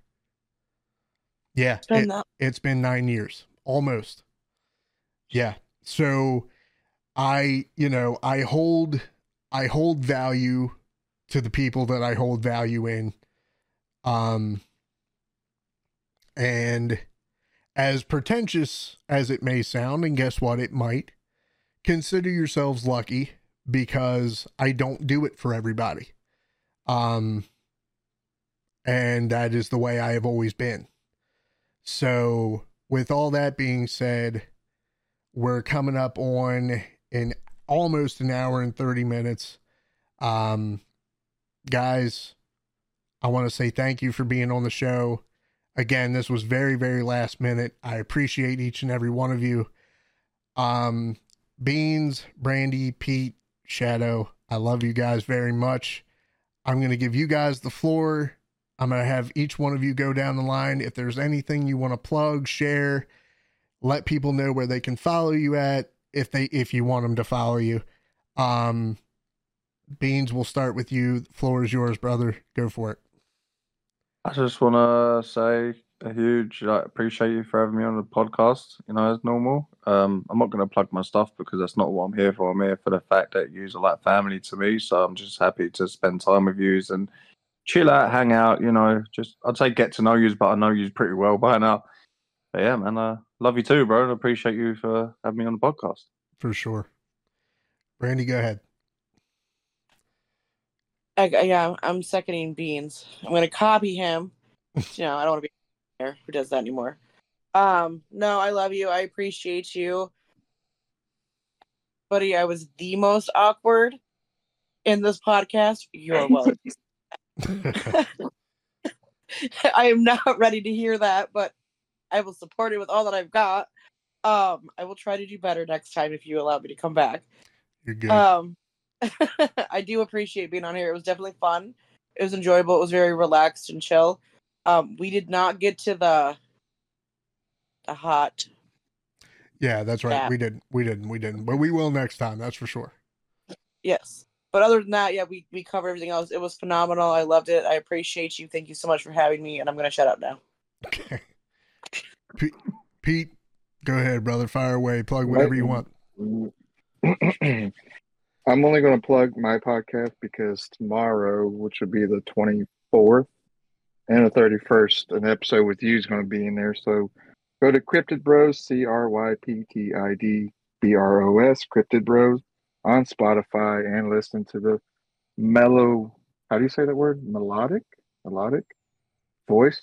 Yeah, It's been it- it's been nine years almost yeah so i you know i hold i hold value to the people that i hold value in. Um and as pretentious as it may sound and guess what it might consider yourselves lucky because i don't do it for everybody. Um and that is the way i have always been. So, with all that being said, we're coming up on in almost an hour and 30 minutes. Um, guys, I want to say thank you for being on the show. Again, this was very, very last minute. I appreciate each and every one of you. Um, Beans, Brandi, Pete, Shadow, I love you guys very much. I'm going to give you guys the floor. I'm going to have each one of you go down the line. If there's anything you want to plug, share, let people know where they can follow you at if they if you want them to follow you. Um Beans, we'll start with you. The floor is yours, brother. Go for it. I just want to say a huge like, appreciate you for having me on the podcast. You know, as normal. Um, I'm not going to plug my stuff because that's not what I'm here for. I'm here for the fact that you are like family to me. So I'm just happy to spend time with you and chill out, hang out. You know, just I'd say get to know you, but I know you pretty well by now. But yeah, man, uh, love you too, bro. And appreciate you for having me on the podcast. For sure. Brandi, go ahead. I, I- yeah, I'm seconding Beans. I'm going to copy him. you know, I don't want to be there who does that anymore. Um, no, I love you. I appreciate you. Buddy, I was the most awkward in this podcast. You're welcome. I am not ready to hear that, but I will support it with all that I've got. Um, I will try to do better next time if you allow me to come back. You're good. Um, I do appreciate being on here. It was definitely fun. It was enjoyable. It was very relaxed and chill. Um, we did not get to the the hot. yeah, that's right. Yeah. We didn't. We didn't. We didn't. But we will next time. That's for sure. Yes, but other than that, yeah, we we covered everything else. It was phenomenal. I loved it. I appreciate you. Thank you so much for having me. And I'm gonna shut up now. Okay. Pete, Pete, go ahead, brother. Fire away. Plug whatever you want. I'm only going to plug my podcast because tomorrow, which would be the 24th and the 31st, an episode with you is going to be in there. So go to Cryptid Bros, C R Y P T I D B R O S, Cryptid Bros on Spotify and listen to the mellow, how do you say that word? Melodic? Melodic voice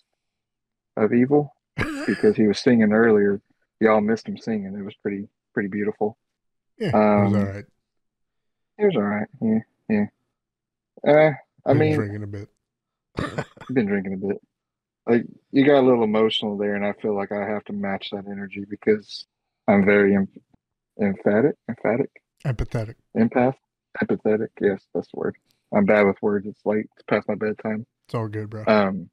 of evil because he was singing earlier. Y'all missed him singing. It was pretty, pretty beautiful. Yeah, it Um, was all right. It was all right. Yeah, yeah. Uh, I Been mean, drinking a bit. I've been drinking a bit. Like you got a little emotional there, and I feel like I have to match that energy because I'm very em- emphatic, emphatic, Empathetic. empath, empathetic. Yes, that's the word. I'm bad with words. It's late. It's past my bedtime. It's all good, bro. Um,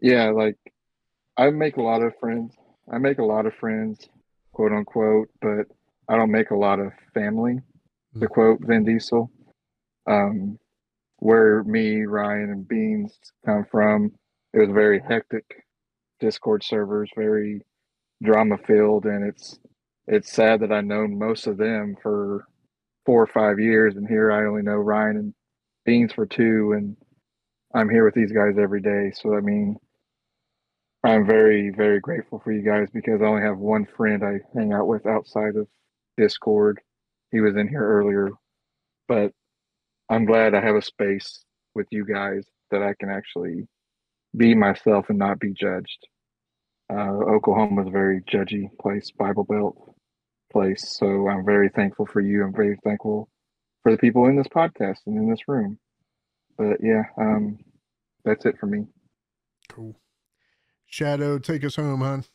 yeah, like I make a lot of friends. I make a lot of friends, quote unquote, but I don't make a lot of family, to quote Vin Diesel. Um, where me, Ryan, and Beans come from, it was very hectic Discord servers, very drama filled, and it's it's sad that I've known most of them for four or five years, and here I only know Ryan and Beans for two, and I'm here with these guys every day. So I mean, I'm very very grateful for you guys because I only have one friend I hang out with outside of Discord. He was in here earlier, but I'm glad I have a space with you guys that I can actually be myself and not be judged. Uh, Oklahoma is a very judgy place, Bible Belt place. So I'm very thankful for you. I'm very thankful for the people in this podcast and in this room. But yeah, um, that's it for me. Cool. Shadow, take us home, hon.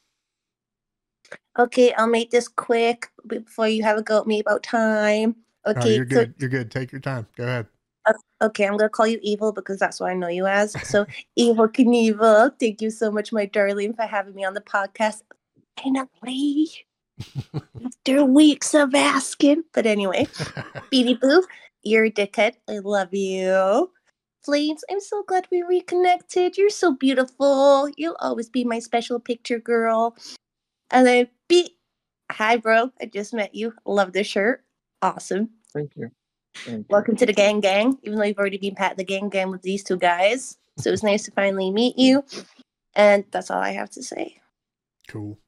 Okay, I'll make this quick before you have a go at me about time. No, Okay, you're so good. You're good. Take your time. Go ahead. Uh, okay, I'm gonna call you Evil because that's what I know you as. So, Evil Knievel, thank you so much, my darling, for having me on the podcast. Finally, after weeks of asking. But anyway, Beady Boo, you're a dickhead. I love you. Flames, I'm so glad we reconnected. You're so beautiful. You'll always be my special picture girl. And then Pete, hi, bro. I just met you. Love the shirt. Awesome. Thank you. Thank you. Welcome to the gang gang, even though you've already been pat the gang gang with these two guys. So it's nice to finally meet you. And that's all I have to say. Cool.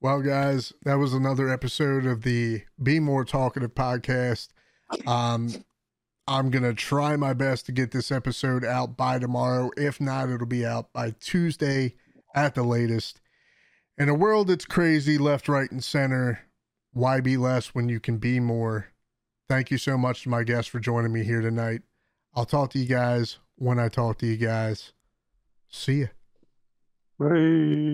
Well, guys, that was another episode of the Be More Talkative podcast. Um, I'm gonna try my best to get this episode out by tomorrow. If not, it'll be out by Tuesday at the latest. In a world that's crazy, left, right, and center, why be less when you can be more? Thank you so much to my guests for joining me here tonight. I'll talk to you guys when I talk to you guys. See ya. Bye.